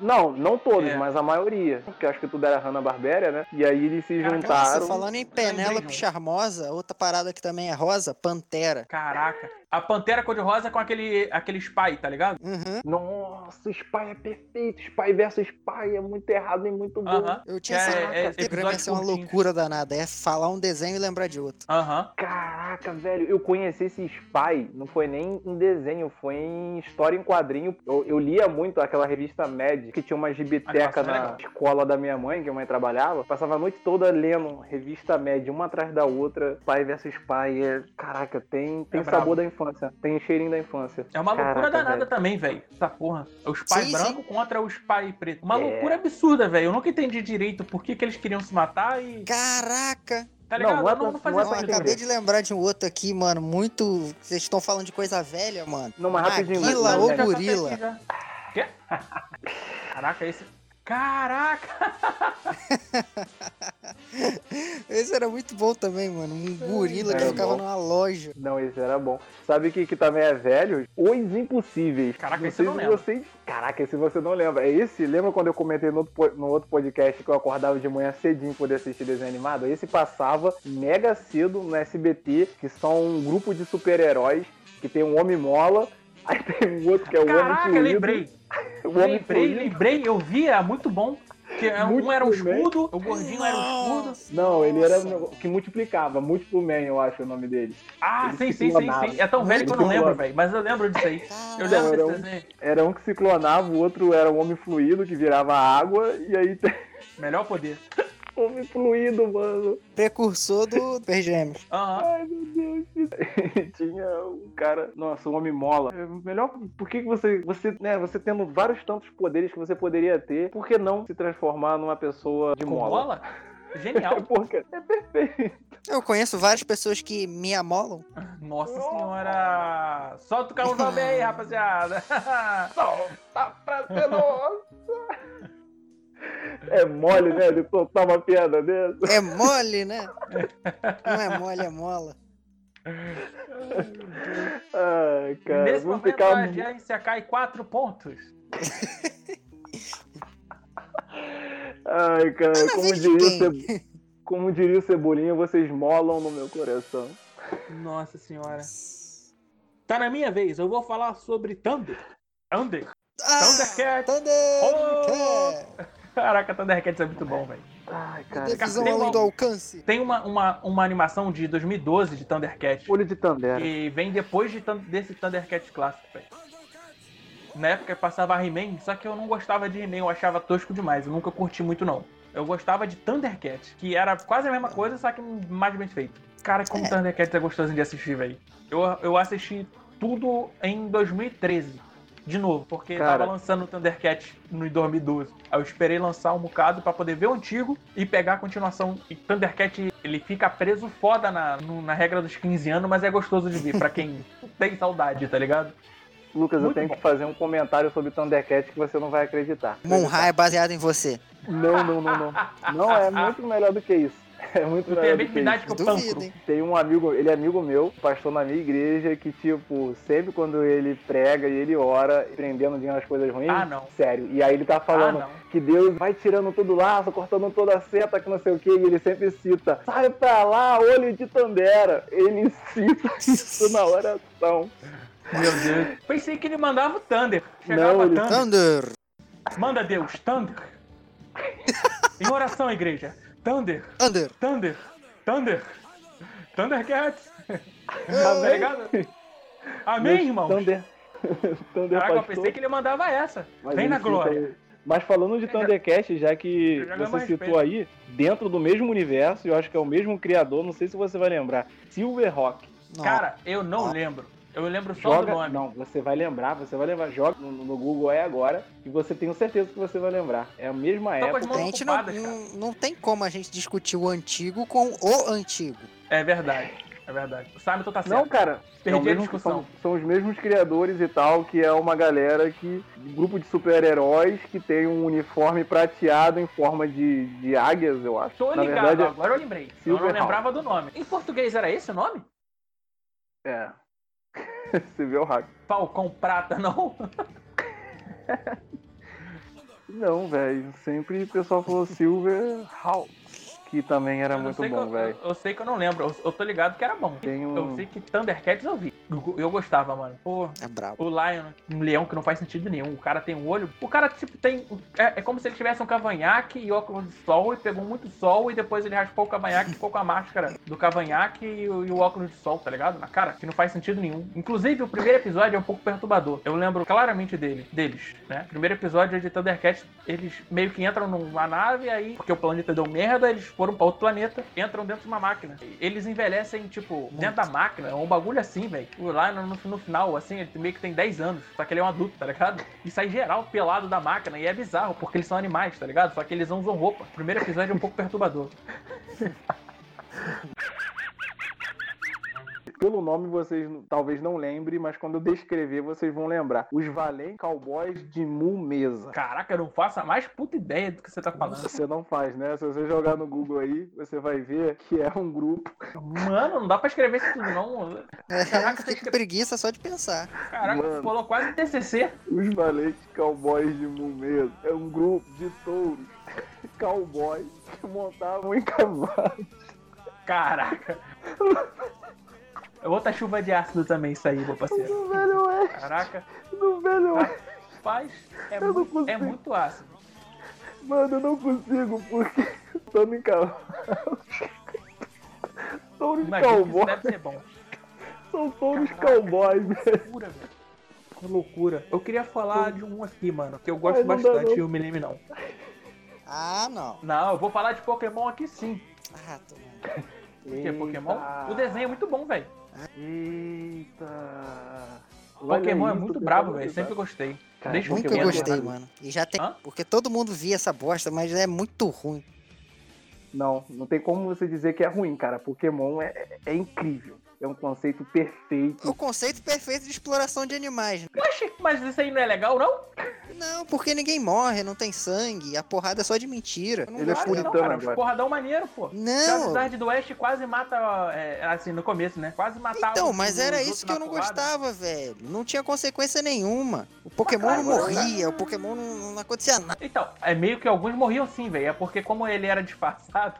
não, não todos, É. mas a maioria, porque acho que tudo era Hanna Barbera, né? E aí eles se juntaram. Nossa, falando em Penélope. Charmosa, outra parada que também é rosa, Pantera. Caraca. A Pantera Cor-de-Rosa com aquele, aquele spy, tá ligado? Uhum. Nossa, o Spy é perfeito. Spy versus Spy é muito errado e muito bom. Aham. Eu tinha É, essa é, o programa ia ser uma loucura danada. É falar um desenho e lembrar de outro. Aham. Caraca, velho, eu conheci esse Spy, não foi nem em desenho, foi em história em quadrinho. Eu, eu lia muito aquela revista Mad, que tinha uma gibiteca é na legal. escola da minha mãe, que a mãe trabalhava. Passava a noite toda lendo revista Mad, uma atrás da outra. Spy versus Spy, é... caraca, tem, tem É sabor da infância, tem cheirinho da infância. É uma loucura Caraca, danada velho. também, velho. Essa porra. O spy Sim, branco contra o spy preto. Uma É. loucura absurda, velho. Eu nunca entendi direito por que, que eles queriam se matar e. Caraca! Tá Não, ligado? não é Eu não, não fazia não é acabei de lembrar de um outro aqui, mano. Muito. Vocês estão falando de coisa velha, mano. Não, mas rapidinho, Maguila mas- ou tá gorila? Quê? Caraca, esse. Caraca! Esse era muito bom também, mano. Um gorila que ficava numa loja. Não, esse era bom. Sabe o que, que também é velho? Os Impossíveis. Caraca, não esse não vocês. Caraca, esse você não lembra. É esse? Lembra quando eu comentei no outro, no outro podcast que eu acordava de manhã cedinho pra poder assistir desenho animado? Esse passava mega cedo no SBT, que são um grupo de super-heróis, que tem um Homem Mola, aí tem um outro que é o Homem Caraca, lembrei. O Homem Lembrei, lembrei. Eu via, muito bom. Que é- Muito um era um bem. escudo, o gordinho era um escudo. Não, ele era o que multiplicava. Múltiplo Man, eu acho o nome dele. Ah, Ele sim, sim, sim, clonava. sim. É tão velho que eu não lembro, velho. Mas eu lembro disso aí. Eu lembro era desse um- desenho. Era um que se clonava, o outro era um Homem Fluido, que virava água, e aí tem Melhor poder. Homem Fluido, mano. Precursor do Super Gêmeos. Aham. Ai, meu Deus. Tinha um cara, nossa, um homem mola. É, Melhor, por que que você, você, né, você tendo vários tantos poderes que você poderia ter, por que não se transformar numa pessoa de Com mola? bola? Genial. Porque é perfeito. Eu conheço várias pessoas que me amolam. Nossa senhora! Solta o carro do bem aí, rapaziada! Solta pra ser nossa. É mole, né, de soltar uma piada dessa. É mole, né? Não é mole, é mola. Ai, cara, Nesse vamos momento ficar... a agência cai 4 pontos. Ai, cara, como diria? Ce- como diria o Cebolinha, vocês molam no meu coração. Nossa senhora. Tá na minha vez, eu vou falar sobre Thunder. Thunder. Ah, Thundercat. Thunder! Caraca, Thundercats é muito bom, velho. Ai, cara, Divisão tem uma- do alcance. Tem uma, uma, uma animação de 2012 de Thundercats. olho de Tandera. Que vem depois de, desse Thundercats clássico, velho. Na época passava He-Man, só que eu não gostava de He-Man, eu achava tosco demais, eu nunca curti muito não. Eu gostava de Thundercats, que era quase a mesma coisa, só que mais bem feito. Cara, como É. Thundercats é gostoso de assistir, velho. Eu, eu assisti tudo em 2013. De novo, porque Cara. tava lançando o Thundercats no 2012. Aí eu esperei lançar um bocado pra poder ver o antigo e pegar a continuação. E Thundercat, ele fica preso foda na, no- na regra dos 15 anos, mas é gostoso de ver, pra quem tem saudade, tá ligado? Lucas, eu Muito tenho bom. que fazer um comentário sobre Thundercat que você não vai acreditar. Monra é baseado em você. Não, não, não, não. Não, é muito melhor do que isso. É muito tem a mesma que idade isso. que o Duvido, hein? Tem um amigo, ele é amigo meu, pastor na minha igreja, que, tipo, sempre quando ele prega e ele ora, prendendo de umas coisas ruins, Ah, não. sério. E aí ele tá Ah, falando não. que Deus vai tirando todo o laço, cortando toda a seta, que não sei o que, e ele sempre cita, sai pra lá, olho de Tandera. Ele cita isso na oração. Meu Deus. Pensei que ele mandava o Thunder. Chegava Não, ele- Thunder. Thunder! Manda Deus, Thunder. Em oração, igreja. Thunder, Thunder. Thunder, Thunder. Thundercats. Tá Amém. Amém, Meus irmãos. Thunder... Thunder Caraca, eu pensei que ele mandava essa. Mas Vem na glória. tá- Mas falando de Thundercast, já que já você citou respeito. aí, dentro do mesmo universo, eu acho que é o mesmo criador, não sei se você vai lembrar, Silverhawk. Não. Cara, eu não Ó. lembro. Eu lembro só Joga, do nome. não, você vai lembrar, você vai lembrar, joga no, no Google é agora e você tenho certeza que você vai lembrar. É a mesma Tô as época. a gente não, não, não tem como a gente discutir o antigo com o antigo. É verdade. É verdade. O Simon tá certo. Não, cara, é Perdi o a discussão. São, são os mesmos criadores e tal, que é uma galera que. um grupo de super-heróis que tem um uniforme prateado em forma de, de águias, eu acho. Tô Na ligado, verdade, agora eu lembrei. Eu não lembrava do nome. Em português era esse o nome? é. Silverhawk. Falcão Prata, não? Não, velho. Sempre o pessoal falou Silverhawk, que também era muito bom, velho. Eu, eu sei que eu não lembro. Eu, eu tô ligado que era bom. Tem um- Eu sei que Thundercats eu vi. Eu, eu gostava, mano. Pô, É brabo. o Lion, um leão que não faz sentido nenhum. O cara tem um olho. O cara, tipo, tem. É, é como se ele tivesse um cavanhaque e óculos de sol e pegou muito sol e depois ele raspou o cavanhaque e ficou com a máscara do cavanhaque e, o- e o óculos de sol, tá ligado? Na cara, que não faz sentido nenhum. Inclusive, o primeiro episódio é um pouco perturbador. Eu lembro claramente dele, deles, né? Primeiro episódio é de Thundercats, eles meio que entram numa nave aí, porque o planeta deu merda, eles foram pra outro planeta, entram dentro de uma máquina. Eles envelhecem, tipo, dentro da máquina, é um bagulho assim, velho. Lá no, no final, assim, ele meio que tem 10 anos, só que ele é um adulto, tá ligado? E sai geral pelado da máquina, e é bizarro, porque eles são animais, tá ligado? Só que eles não usam roupa. O primeiro episódio é um pouco perturbador. Pelo nome vocês talvez não lembrem, mas quando eu descrever vocês vão lembrar. Os Valentes Cowboys de Mu Mesa. Caraca, eu não faço a mais puta ideia do que você tá falando. Você não faz, né? Se você jogar no Google aí, você vai ver que é um grupo. Mano, não dá pra escrever isso tudo, não. Caraca, você com preguiça só de pensar. Caraca, Mano. você falou quase TCC. Os Valentes Cowboys de Mu Mesa. É um grupo de touros cowboys que montavam em cavalos. Caraca. É outra chuva de ácido também isso aí, meu parceiro. No Velho Oeste. Caraca, No Velho Oeste. rapaz, é, Eu não muito, é muito ácido. Mano, eu não consigo porque tô em cavalo. Touros cowboys. deve ser bom. São touros cowboys, velho. Loucura, velho. Que loucura. Eu queria falar de um aqui, mano, que eu gosto Ai, bastante e o Milime não. Ah, não. Não, eu vou falar de Pokémon aqui sim. Ah, tô... Porque Pokémon, o desenho é muito bom, velho. Eita. Pokémon é muito brabo, velho. Sempre gostei. Cara, Desde Nunca é gostei, mano. E já tem. Hã? Porque todo mundo via essa bosta, mas é muito ruim. Não, não tem como você dizer que é ruim, cara. Pokémon é, é incrível. É um conceito perfeito. O conceito perfeito de exploração de animais. né? Oxe, mas isso aí não é legal, não? Não, porque ninguém morre, não tem sangue, a porrada é só de mentira. Não Ele é que não. cara. agora. Porradão maneiro, pô. Não. Cidade do Oeste quase mata, é, assim, no começo, né? Quase matava Então, os- mas era os isso que eu não porrada. gostava, velho. Não tinha consequência nenhuma. O Pokémon cara, não morria, o Pokémon não, não acontecia nada. Então, é meio que alguns morriam sim, velho. É porque como ele era disfarçado,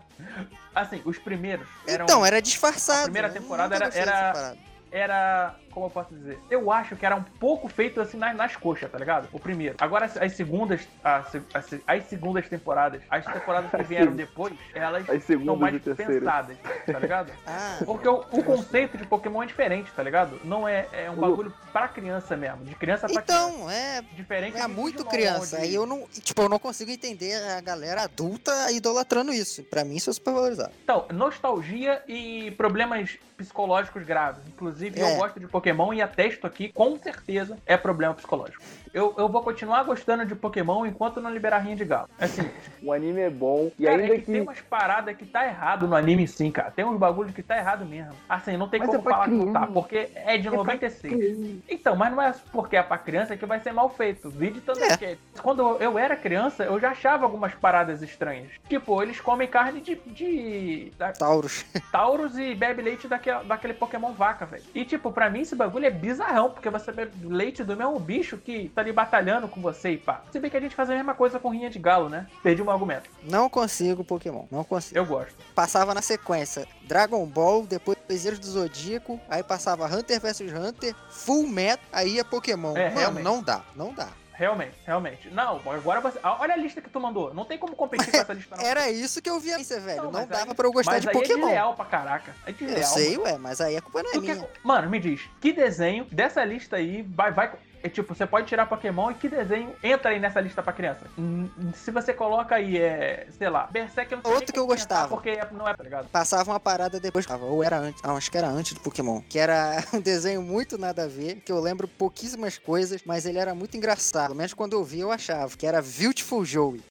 assim, os primeiros eram... Então, era disfarçado. a primeira Eu temporada era- era- era. Como eu posso dizer? Eu acho que era um pouco feito assim nas, nas coxas, tá ligado? O primeiro. Agora as, as segundas. As, as, as segundas temporadas, as temporadas que vieram depois, elas As são mais e pensadas, tá ligado? Ah, Porque o, o conceito de Pokémon é diferente, tá ligado? Não é, é um bagulho pra criança mesmo. De criança pra criança. então, é. Diferente É muito criança. onde- Aí eu não. Tipo, eu não consigo entender a galera adulta idolatrando isso. Pra mim, isso é super valorizado. Então, nostalgia e problemas psicológicos graves. Inclusive, É. eu gosto de Pokémon e atesto aqui, com certeza, é problema psicológico. Eu, eu vou continuar gostando de Pokémon enquanto não liberar rinha de galo. Assim, O anime é bom. E cara, ainda é que, que. tem umas paradas que tá errado no anime sim, cara. Tem uns bagulhos que tá errado mesmo. Assim, não tem Mas como é falar que não tá, porque é de pra 96. Então, mas não é porque é pra criança que vai ser mal feito. Vídeo É. Thundercats. Quando eu era criança, eu já achava algumas paradas estranhas. Tipo, eles comem carne de. de da- Taurus. Taurus e bebe leite daquele, daquele Pokémon vaca, velho. E, tipo, pra mim esse bagulho é bizarrão, porque você bebe leite do mesmo bicho que tá ali batalhando com você e pá. Se bem que a gente faz a mesma coisa com rinha de galo, né? Perdi um argumento. Não consigo Pokémon. Não consigo. Eu gosto. Passava na sequência Dragon Ball, depois Bezerros do Zodíaco, aí passava Hunter vs Hunter, Full Metal, aí ia Pokémon. É, Mano, não dá, não dá. Realmente, realmente. Não, agora você. ah, Olha a lista que tu mandou. Não tem como competir com essa lista, não. Era isso que eu via, velho. Não, mas dava aí- pra eu gostar mas de aí É Pokémon. desleal pra caraca. É eu desleal. sei, ué, mas aí a culpa não é minha. Mano, me diz, que desenho dessa lista aí vai. vai é tipo, você pode tirar Pokémon e que desenho entra aí nessa lista pra criança? Hum, Se você coloca aí, é. Sei lá, Berserk eu não sei Outro que eu gostava. Porque não é, tá ligado? Passava uma parada depois. Ou era antes. Não, acho que era antes do Pokémon. Que era um desenho muito nada a ver. Que eu lembro pouquíssimas coisas, mas ele era muito engraçado. Pelo menos quando eu vi, eu achava. Que era Beautiful Joey.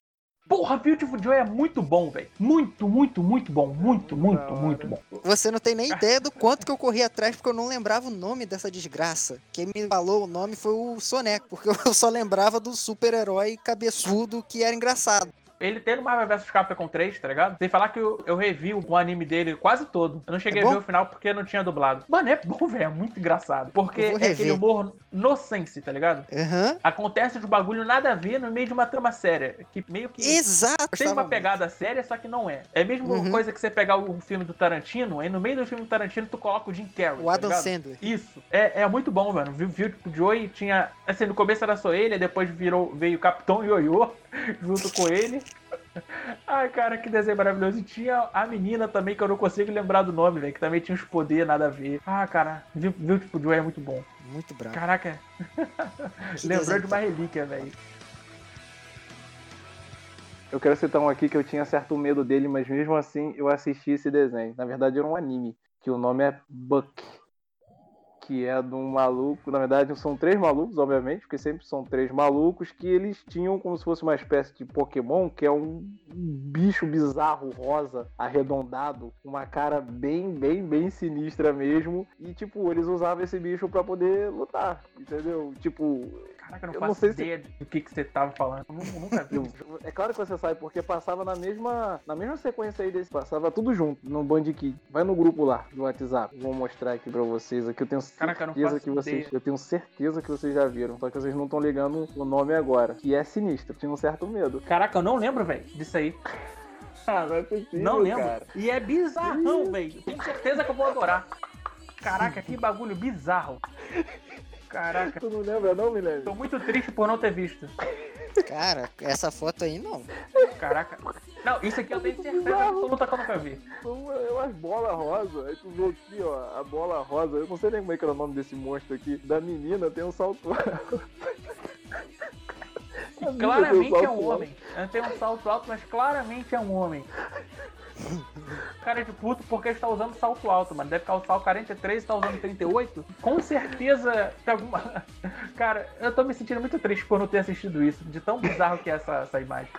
Porra, Beautiful Joe é muito bom, velho. Muito, muito, muito bom. Muito, muito, Da hora. muito bom. Você não tem nem ideia do quanto que eu corri atrás, porque eu não lembrava o nome dessa desgraça. Quem me falou o nome foi o Soneco, porque eu só lembrava do super-herói cabeçudo que era engraçado. Ele tem no Marvel vs Capcom 3, tá ligado? Sem falar que eu, eu revi o anime dele quase todo. Eu não cheguei É a ver o final porque não tinha dublado. Mano, é bom, velho. É muito engraçado. Porque é aquele humor no sense, tá ligado? Aham. Acontece de um bagulho nada a ver no meio de uma trama séria. Que meio que. Exato. Tem uma pegada séria, só que não é. É a mesma Uhum. coisa que você pegar o filme do Tarantino, aí no meio do filme do Tarantino tu coloca o Jim Carrey. O tá Adam ligado? Sandler. Isso. É, é muito bom, mano. Viu, viu tipo, o Joey tinha. Assim, no começo era só ele, depois virou, veio o Capitão Yoyo junto com ele. Ai, cara, que desenho maravilhoso. E tinha a menina também, que eu não consigo lembrar do nome, velho, que também tinha uns poderes nada a ver. Ah, cara, viu, viu tipo, o Joey é muito bom. Muito bravo. Caraca, lembrou de uma relíquia, velho. Eu quero citar um aqui que eu tinha certo medo dele, mas mesmo assim eu assisti esse desenho. Na verdade era um anime, que o nome é Buck. Que é de um maluco, na verdade são três malucos, obviamente, porque sempre são três malucos, que eles tinham como se fosse uma espécie de Pokémon, que é um bicho bizarro, rosa, arredondado, uma cara bem, bem, bem sinistra mesmo. E tipo, eles usavam esse bicho pra poder lutar, entendeu? Tipo, Caraca, eu não Eu não sei se- ideia do que, que você tava falando. Eu nu- nunca vi. É claro que você sabe, porque passava na mesma, na mesma sequência aí desse. Passava tudo junto no Band Kid. Vai no grupo lá do WhatsApp. Vou mostrar aqui pra vocês aqui. Eu tenho Caraca, não certeza faço que vocês. ideia. Eu tenho certeza que vocês já viram. Só que vocês não estão ligando o nome agora. Que é sinistro. Tinha um certo medo. Caraca, eu não lembro, velho, disso aí. Ah, não é possível. Não lembro. Cara. E é bizarrão, velho. Tenho certeza que eu vou adorar. Caraca, que bagulho bizarro. Caraca, Tu não lembra, não, Milene? tô muito triste por não ter visto. Cara, essa foto aí não. Caraca. Não, isso aqui eu tenho certeza absoluta que eu nunca vi. São é umas bolas rosa. Aí tu vê aqui, ó, a bola rosa. Eu não sei nem como é que era o nome desse monstro aqui. Da menina tem um salto alto. Claramente tem é um homem. Tem um salto alto, mas claramente é um homem. Cara de puto porque está usando salto alto, mano. Deve calçar o 43 e tá usando 38. Com certeza tem alguma. Cara, eu tô me sentindo muito triste por não ter assistido isso. De tão bizarro que é essa, essa imagem.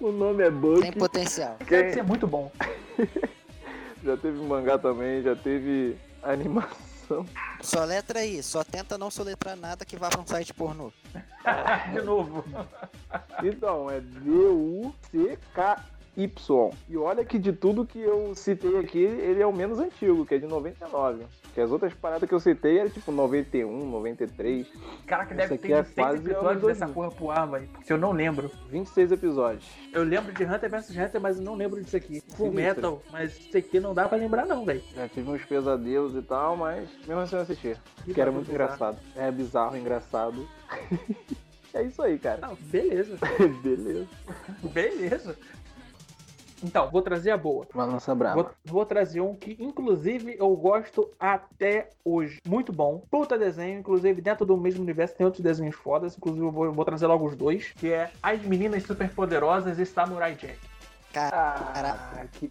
O nome é Buck. Tem potencial. Isso deve ser muito bom. Já teve mangá também, já teve animação. Só letra aí, só tenta não soletrar nada que vá pra um site pornô. De novo. Então, é D-U-C-K-Y. E olha que de tudo que eu citei aqui, ele é o menos antigo, que é de 99. Que as outras paradas que eu citei eram tipo 91, 93, Caraca, Esse deve ter é uns seis quase episódios anos dessa 2000. porra pro ar, velho. Porque eu não lembro. 26 episódios. Eu lembro de Hunter vs Hunter, mas eu não lembro disso aqui. Full. Metal, mas isso aqui não dá pra lembrar não, velho. Já tive uns pesadelos e tal, mas mesmo assim eu assisti. Que era muito bizarro. engraçado. É bizarro, engraçado. é isso aí, cara. Não, beleza. Beleza. beleza. Então, vou trazer a boa. Balança brava. Vou, vou trazer um que, inclusive, eu gosto até hoje. Muito bom. Puta desenho. Inclusive, dentro do mesmo universo tem outros desenhos fodas. Inclusive, eu vou, vou trazer logo os dois. Que é As Meninas Superpoderosas e Samurai Jack. Cara, Ah, que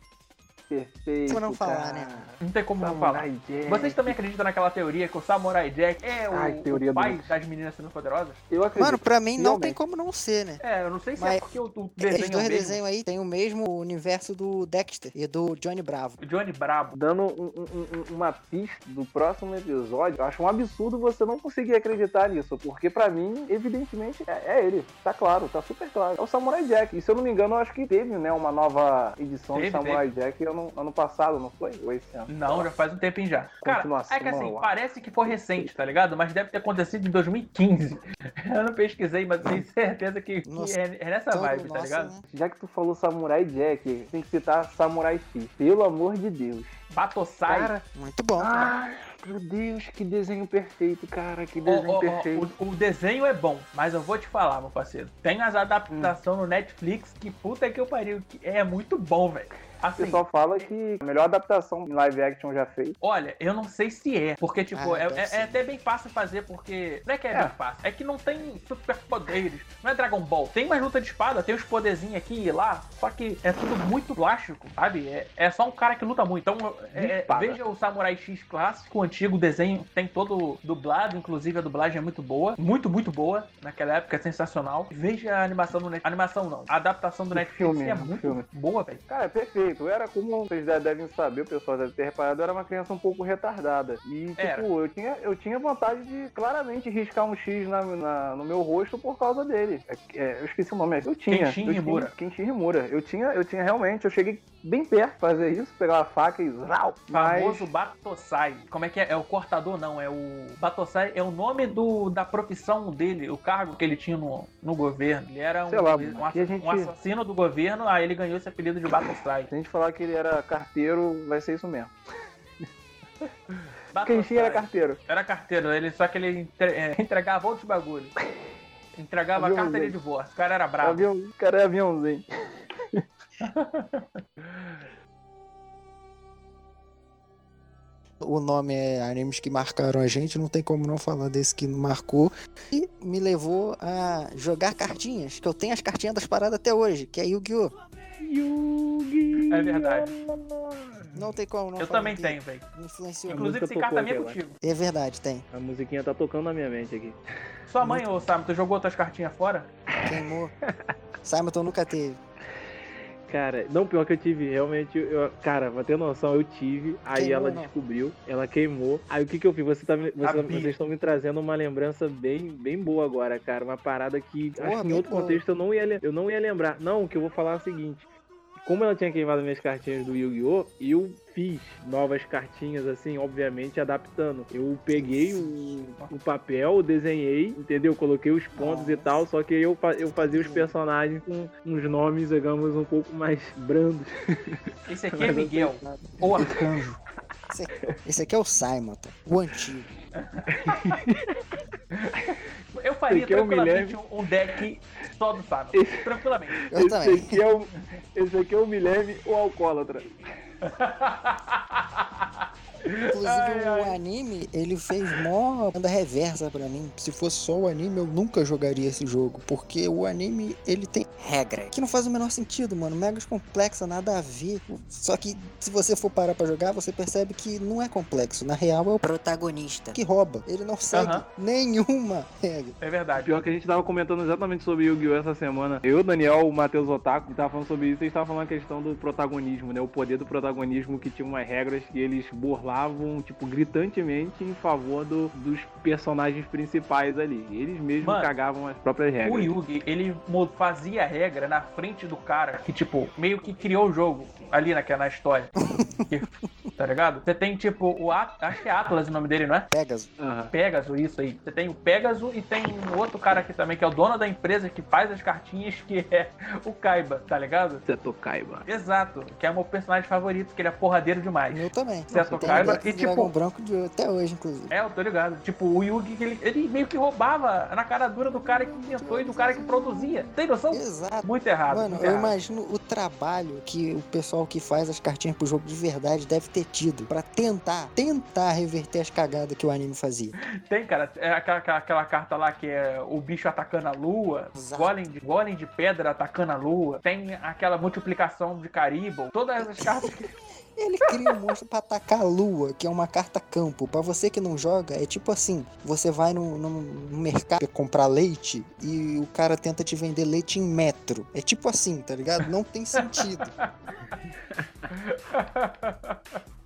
perfeito. Como não falar, cara. né? Não tem como não falar. Samurai Jack. Vocês também acreditam naquela teoria que o Samurai Jack é o, Ai, teoria o pai do- das meninas superpoderosas? Eu acredito. Mano, pra mim não tem como não ser, né? É, eu não sei se Mas é porque o, o Esses desenho é o dois mesmo. desenhos aí tem o mesmo universo do Dexter e do Johnny Bravo. O Johnny Brabo. Dando um- um- um- uma pista do próximo episódio, eu acho um absurdo você não conseguir acreditar nisso, porque pra mim, evidentemente, é, é ele. Tá claro, tá super claro. É o Samurai Jack. E se eu não me engano, eu acho que teve, né, uma nova edição Teve, do Samurai Jack ano, ano passado, não foi? Ou esse ano? Não, já faz um tempinho já. Cara, é que assim, parece que foi recente, tá ligado? Mas deve ter acontecido em 2015. Eu não pesquisei, mas tenho certeza que, Nossa, é, é nessa vibe, tá nossa, ligado? né? Já que tu falou Samurai Jack, tem que citar Samurai X. Pelo amor de Deus. Batosai. Cara, Muito bom. cara. Ai, Meu Deus, que desenho perfeito, cara. Que desenho ó, ó, perfeito. o, o desenho é bom, mas eu vou te falar, meu parceiro. Tem as adaptações no Netflix que puta que eu pariu. que É muito bom, velho. O Assim, pessoal fala que a melhor adaptação em live action já fez. olha, eu não sei se é. Porque, tipo, Ah, é, é- é até bem fácil fazer, porque. Não é que é, É. bem fácil, é que não tem superpoderes. Não é Dragon Ball. Tem mais luta de espada, tem os poderzinhos aqui e lá. Só que é tudo muito plástico, sabe? É, é só um cara que luta muito. Então, é- veja o Samurai X clássico, o antigo desenho, tem todo dublado, inclusive a dublagem é muito boa. Muito, muito boa. Naquela época é sensacional. Veja a animação do Netflix. Animação não. A adaptação do O Netflix filme, é o muito filme. boa, velho. Cara, é perfeito. Eu era, como vocês já devem saber, o pessoal deve ter reparado, eu era uma criança um pouco retardada. E, tipo, Era. eu tinha, eu tinha vontade de claramente riscar um X na, na- no meu rosto por causa dele. É, é, eu esqueci o nome. Eu tinha. Kenshin eu tinha- Himura. Kenshin Himura. Eu tinha, eu tinha realmente, eu cheguei bem perto de fazer isso, pegar uma faca e zau. Mas famoso Batosai. Como é que é? É o cortador, não. É o. Batosai é o nome do, da profissão dele, o cargo que ele tinha no, no governo. Ele era um, lá, um, ass- gente- um assassino do governo, aí ele ganhou esse apelido de Batosai. Se a gente falar que ele era carteiro, vai ser isso mesmo. Kenshin era carteiro. Era carteiro, ele, só que ele entre- é, entregava outros bagulho. Entregava a Aviãozinho. carta de divórcio. O cara era bravo. Avião, o cara é aviãozinho. O nome é animes que marcaram a gente, não tem como não falar desse que marcou. E me levou a jogar cartinhas, que eu tenho as cartinhas das paradas até hoje, que é Yu-Gi-Oh! É verdade. Não tem como não Eu também tenho, velho. Influenciou. Inclusive, esse carta tocou minha é contigo. É verdade, tem. A musiquinha tá tocando na minha mente aqui. Sua mãe, ô Sam, tu jogou tuas cartinhas fora? Queimou. Simon nunca teve. Cara, não, pior que eu tive, realmente, eu, cara, pra ter noção, eu tive, aí Queimou, ela não? descobriu, ela queimou. Aí o que que eu fiz? Você tá, me- você- vocês estão me trazendo uma lembrança bem, bem boa agora, cara. Uma parada que Porra, acho que em outro boa. contexto eu não, ia, eu não ia lembrar. Não, o que eu vou falar é o seguinte. Como ela tinha queimado minhas cartinhas do Yu-Gi-Oh! Eu fiz novas cartinhas, assim, obviamente, adaptando. Eu peguei o, o papel, desenhei, entendeu? Coloquei os pontos e tal, só que eu, eu fazia os personagens com uns nomes, digamos, um pouco mais brandos. Esse aqui é Miguel, ou Arcanjo. Esse, esse aqui é o Simon, tá? o antigo. Eu faria Esse aqui eu me tranquilamente um um deck só do Simon. Tranquilamente. Eu esse, também. aqui é o, esse aqui é o Milene, o alcoólatra. Inclusive Ai, o ai. anime, ele fez mó banda reversa pra mim. Se fosse só o anime, eu nunca jogaria esse jogo. Porque o anime, ele tem regra. Que não faz o menor sentido, mano. Megas complexa, nada a ver. Só que se você for parar pra jogar, você percebe que não é complexo. Na real, é o protagonista que rouba. Ele não segue Aham. nenhuma regra. É verdade. Pior que a gente tava comentando exatamente sobre Yu-Gi-Oh! essa semana. Eu, Daniel, o Matheus Otaku, que tava falando sobre isso, e tava falando a questão do protagonismo, né? O poder do protagonismo que tinha umas regras que eles burlavam, tipo, gritantemente em favor do- dos personagens principais ali. Eles mesmos Mano, cagavam as próprias regras. O Yugi, ele mo- fazia a regra na frente do cara que, tipo, meio que criou o jogo ali naquela na história. Tá ligado? Você tem, tipo, o At acho que é Atlas o nome dele, não é? Pegasus. Aham. Pegasus, isso aí. Você tem o Pegasus e tem um outro cara aqui também, que é o dono da empresa que faz as cartinhas, que é o Kaiba, tá ligado? Seto Kaiba. Exato, que é o meu personagem favorito, que ele é porradeiro demais. Eu também. Certo, Tem Kaiba, e tipo- Branco de, até hoje, inclusive. É, eu tô ligado. Tipo, o Yugi, ele, ele meio que roubava na cara dura do cara que inventou e do cara que produzia. Tem noção? Exato. Muito errado. Mano, muito eu errado. imagino o trabalho que o pessoal que faz as cartinhas pro jogo de verdade deve ter tido pra tentar, tentar reverter as cagadas que o anime fazia. Tem, cara, é aquela, aquela, carta lá que é o bicho atacando a lua, golem de, golem de pedra atacando a lua, tem aquela multiplicação de Caribou, todas as cartas que. Ele cria um monstro pra atacar a lua, que é uma carta campo. Pra você que não joga, é tipo assim: você vai no, no- no mercado comprar leite e o cara tenta te vender leite em metro. É tipo assim, tá ligado? Não tem sentido.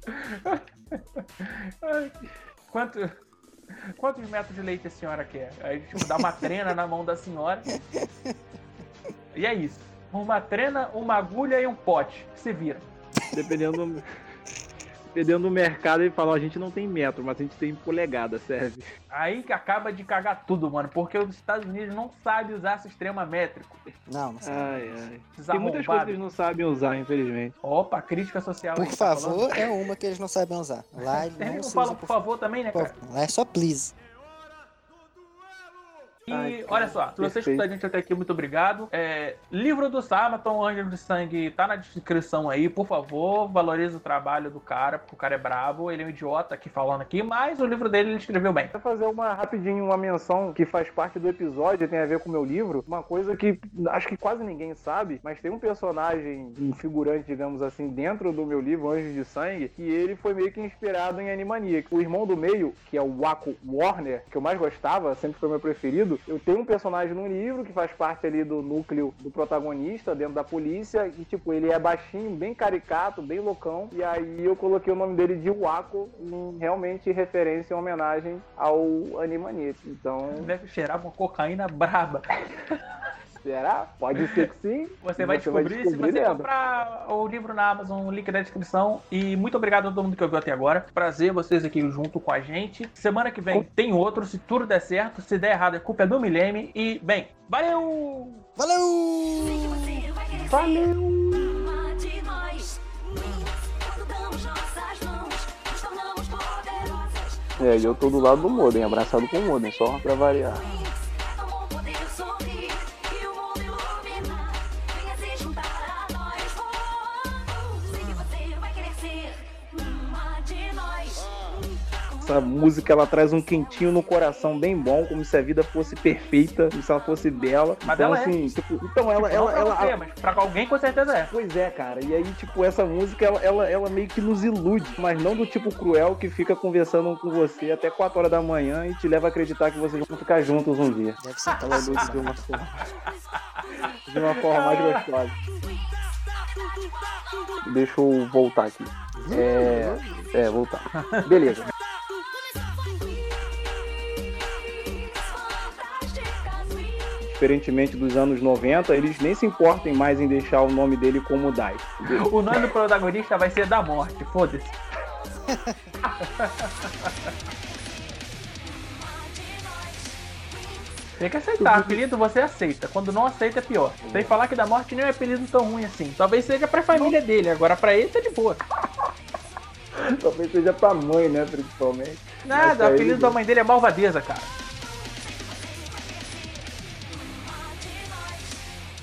Quanto, quantos metros de leite a senhora quer? Aí tipo, dá uma trena na mão da senhora. E é isso. Uma trena, uma agulha e um pote. Se vira. Dependendo. Dentro do mercado ele fala, ó, a gente não tem metro, mas a gente tem polegada, serve. Aí que acaba de cagar tudo, mano. Porque os Estados Unidos não sabem usar sistema métrico. Não, não sei. Ai, ai. Tem muitas coisas que eles não sabem usar, infelizmente. Opa, crítica social. Por tá favor, é uma que eles não sabem usar. Lá eles não não falam usam por favor também, né, por cara? Lá é só please. E Ai, olha só, se você escutou a gente até aqui, muito obrigado. É, livro do Samaton, Anjo de Sangue, tá na descrição aí, por favor, valorize o trabalho do cara, porque o cara é brabo, ele é um idiota aqui falando aqui, mas o livro dele ele escreveu bem. Vou fazer uma rapidinho uma menção que faz parte do episódio, tem a ver com o meu livro. Uma coisa que acho que quase ninguém sabe, mas tem um personagem, um figurante, digamos assim, dentro do meu livro, Anjos de Sangue, que ele foi meio que inspirado em Animaniac. O irmão do meio, que é o Waco Warner, que eu mais gostava, sempre foi meu preferido. Eu tenho um personagem no livro que faz parte ali do núcleo do protagonista dentro da polícia e tipo, ele é baixinho, bem caricato, bem loucão. E aí eu coloquei o nome dele de Waco, realmente referência em homenagem ao Animaniac. Então, Deve cheirar uma cocaína braba. Será? Pode ser que sim. Você vai descobrir, se você lendo. comprar o livro na Amazon, o link na descrição. E muito obrigado a todo mundo que ouviu até agora. Prazer vocês aqui junto com a gente. Semana que vem tem outro, se tudo der certo. Se der errado, a culpa é do Milene. E, bem, valeu! Valeu! Valeu! É, e eu tô do lado do Modem, abraçado com o Modem, só pra variar. Essa música ela traz um quentinho no coração bem bom, como se a vida fosse perfeita, como se ela fosse bela. Mas então, ela é. assim, tipo, então ela, Não ela, pra ela, você, mas pra alguém com certeza é. Pois é, cara. E aí, tipo, essa música, ela, ela, ela meio que nos ilude, mas não do tipo cruel que fica conversando com você até 4 horas da manhã e te leva a acreditar que vocês vão ficar juntos um dia. Deve ser Ela ilude de uma forma, de uma forma mais gostosa. Deixa eu voltar aqui. É, é voltar. Beleza. Diferentemente dos anos 90, eles nem se importem mais em deixar o nome dele como Dai. O nome do protagonista vai ser da morte, foda-se. Tem que aceitar, apelido você aceita. Quando não aceita é pior. Sem falar que da morte nem é um apelido tão ruim assim. Talvez seja pra família dele, agora pra ele tá de boa. Talvez seja pra mãe, né, principalmente. Nada, o apelido ele- da mãe dele é malvadeza, cara.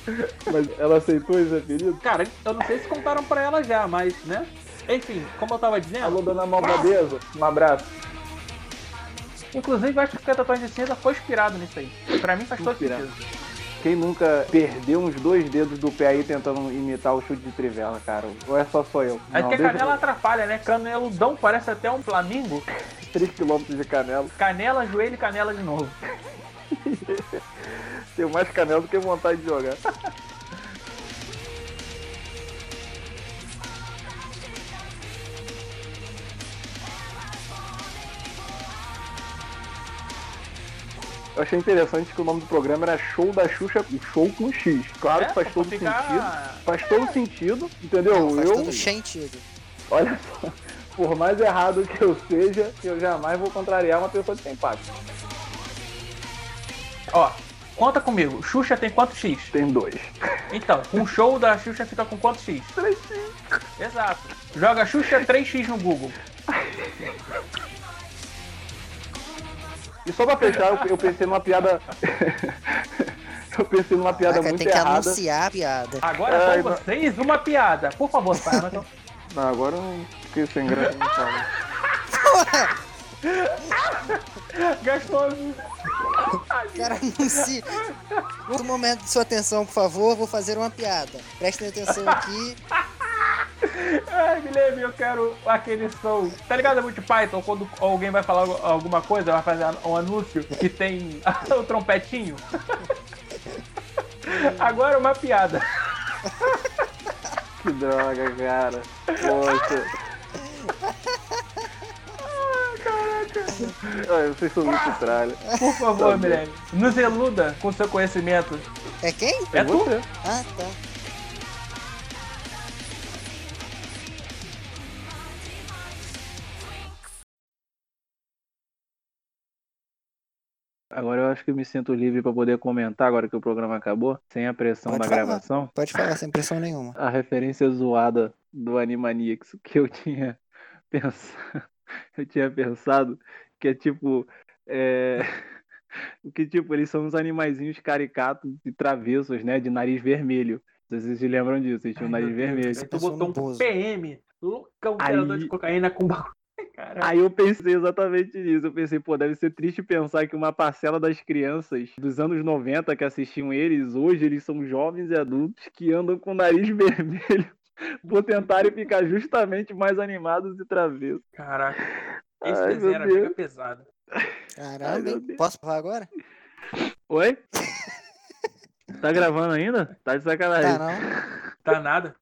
Mas ela aceitou esse apelido? Cara, eu não sei se contaram pra ela já, mas, né? Enfim, como eu tava dizendo, Alô, dona Malvadeza, um abraço. inclusive acho que o Tatuagem de Cinza foi inspirado nisso aí. Pra mim faz todo Inspirado. sentido. Quem nunca perdeu uns dois dedos do pé aí tentando imitar o chute de trivela, cara? Ou é só sou eu? Não, porque deixa canela atrapalha, né? Caneludão parece até um flamingo. 3 km de canela. Canela, joelho e canela de novo. Tenho mais canela do que vontade de jogar. Eu achei interessante que o nome do programa era Show da Xuxa, Show com X. Claro É, que faz todo ficar- sentido. Faz todo sentido, entendeu? Faz eu, todo sentido. olha só, por mais errado que eu seja, eu jamais vou contrariar uma pessoa que tem impacto. Ó, conta comigo. Xuxa tem quanto X? Tem dois. Então, um show da Xuxa fica com quanto X? 3x. Exato. Joga Xuxa 3X no Google. E só pra fechar, eu, eu pensei numa piada. eu pensei numa piada Caraca, muito tem que errada. anunciar a piada. Agora Ai, com não. vocês, uma piada. Por favor, Simon. Não, agora eu não fiquei sem graça. não. Gastou. Cara, anuncie. Um momento de sua atenção, por favor, vou fazer uma piada. Prestem atenção aqui. Ai, Guilherme, eu quero aquele som. Tá ligado a Multi Python? Quando alguém vai falar alguma coisa, vai fazer um anúncio que tem o trompetinho? Agora uma piada. Que droga, cara. Poxa. Vocês são muito tralha. Por favor, tá Mirelle, nos eluda com seu conhecimento. É quem? É, é tu. Você. Ah, tá. Agora eu acho que me sinto livre para poder comentar agora que o programa acabou, sem a pressão Pode da falar. gravação. Pode falar, sem pressão nenhuma. A referência zoada do Animaniacs que eu tinha pensado, eu tinha pensado que é tipo é... que tipo eles são uns animaizinhos caricatos e travessos, né, de nariz vermelho. Não sei se vocês se lembram disso, eles tinham Ai, nariz Deus, vermelho. aí tu Pensou botou um Bozo. PM, loucão, Aí- de cocaína com bagulho. Aí eu pensei exatamente nisso. Eu pensei, pô, deve ser triste pensar que uma parcela das crianças dos anos 90 que assistiam eles, hoje eles são jovens e adultos que andam com o nariz vermelho por tentarem ficar justamente mais animados e travessos. Caraca. Esse Ai, desenho meu era Deus. mega pesado. Caramba? Deus. Posso falar agora? Oi? Tá gravando ainda? Tá de sacanagem. Tá, não. Tá nada.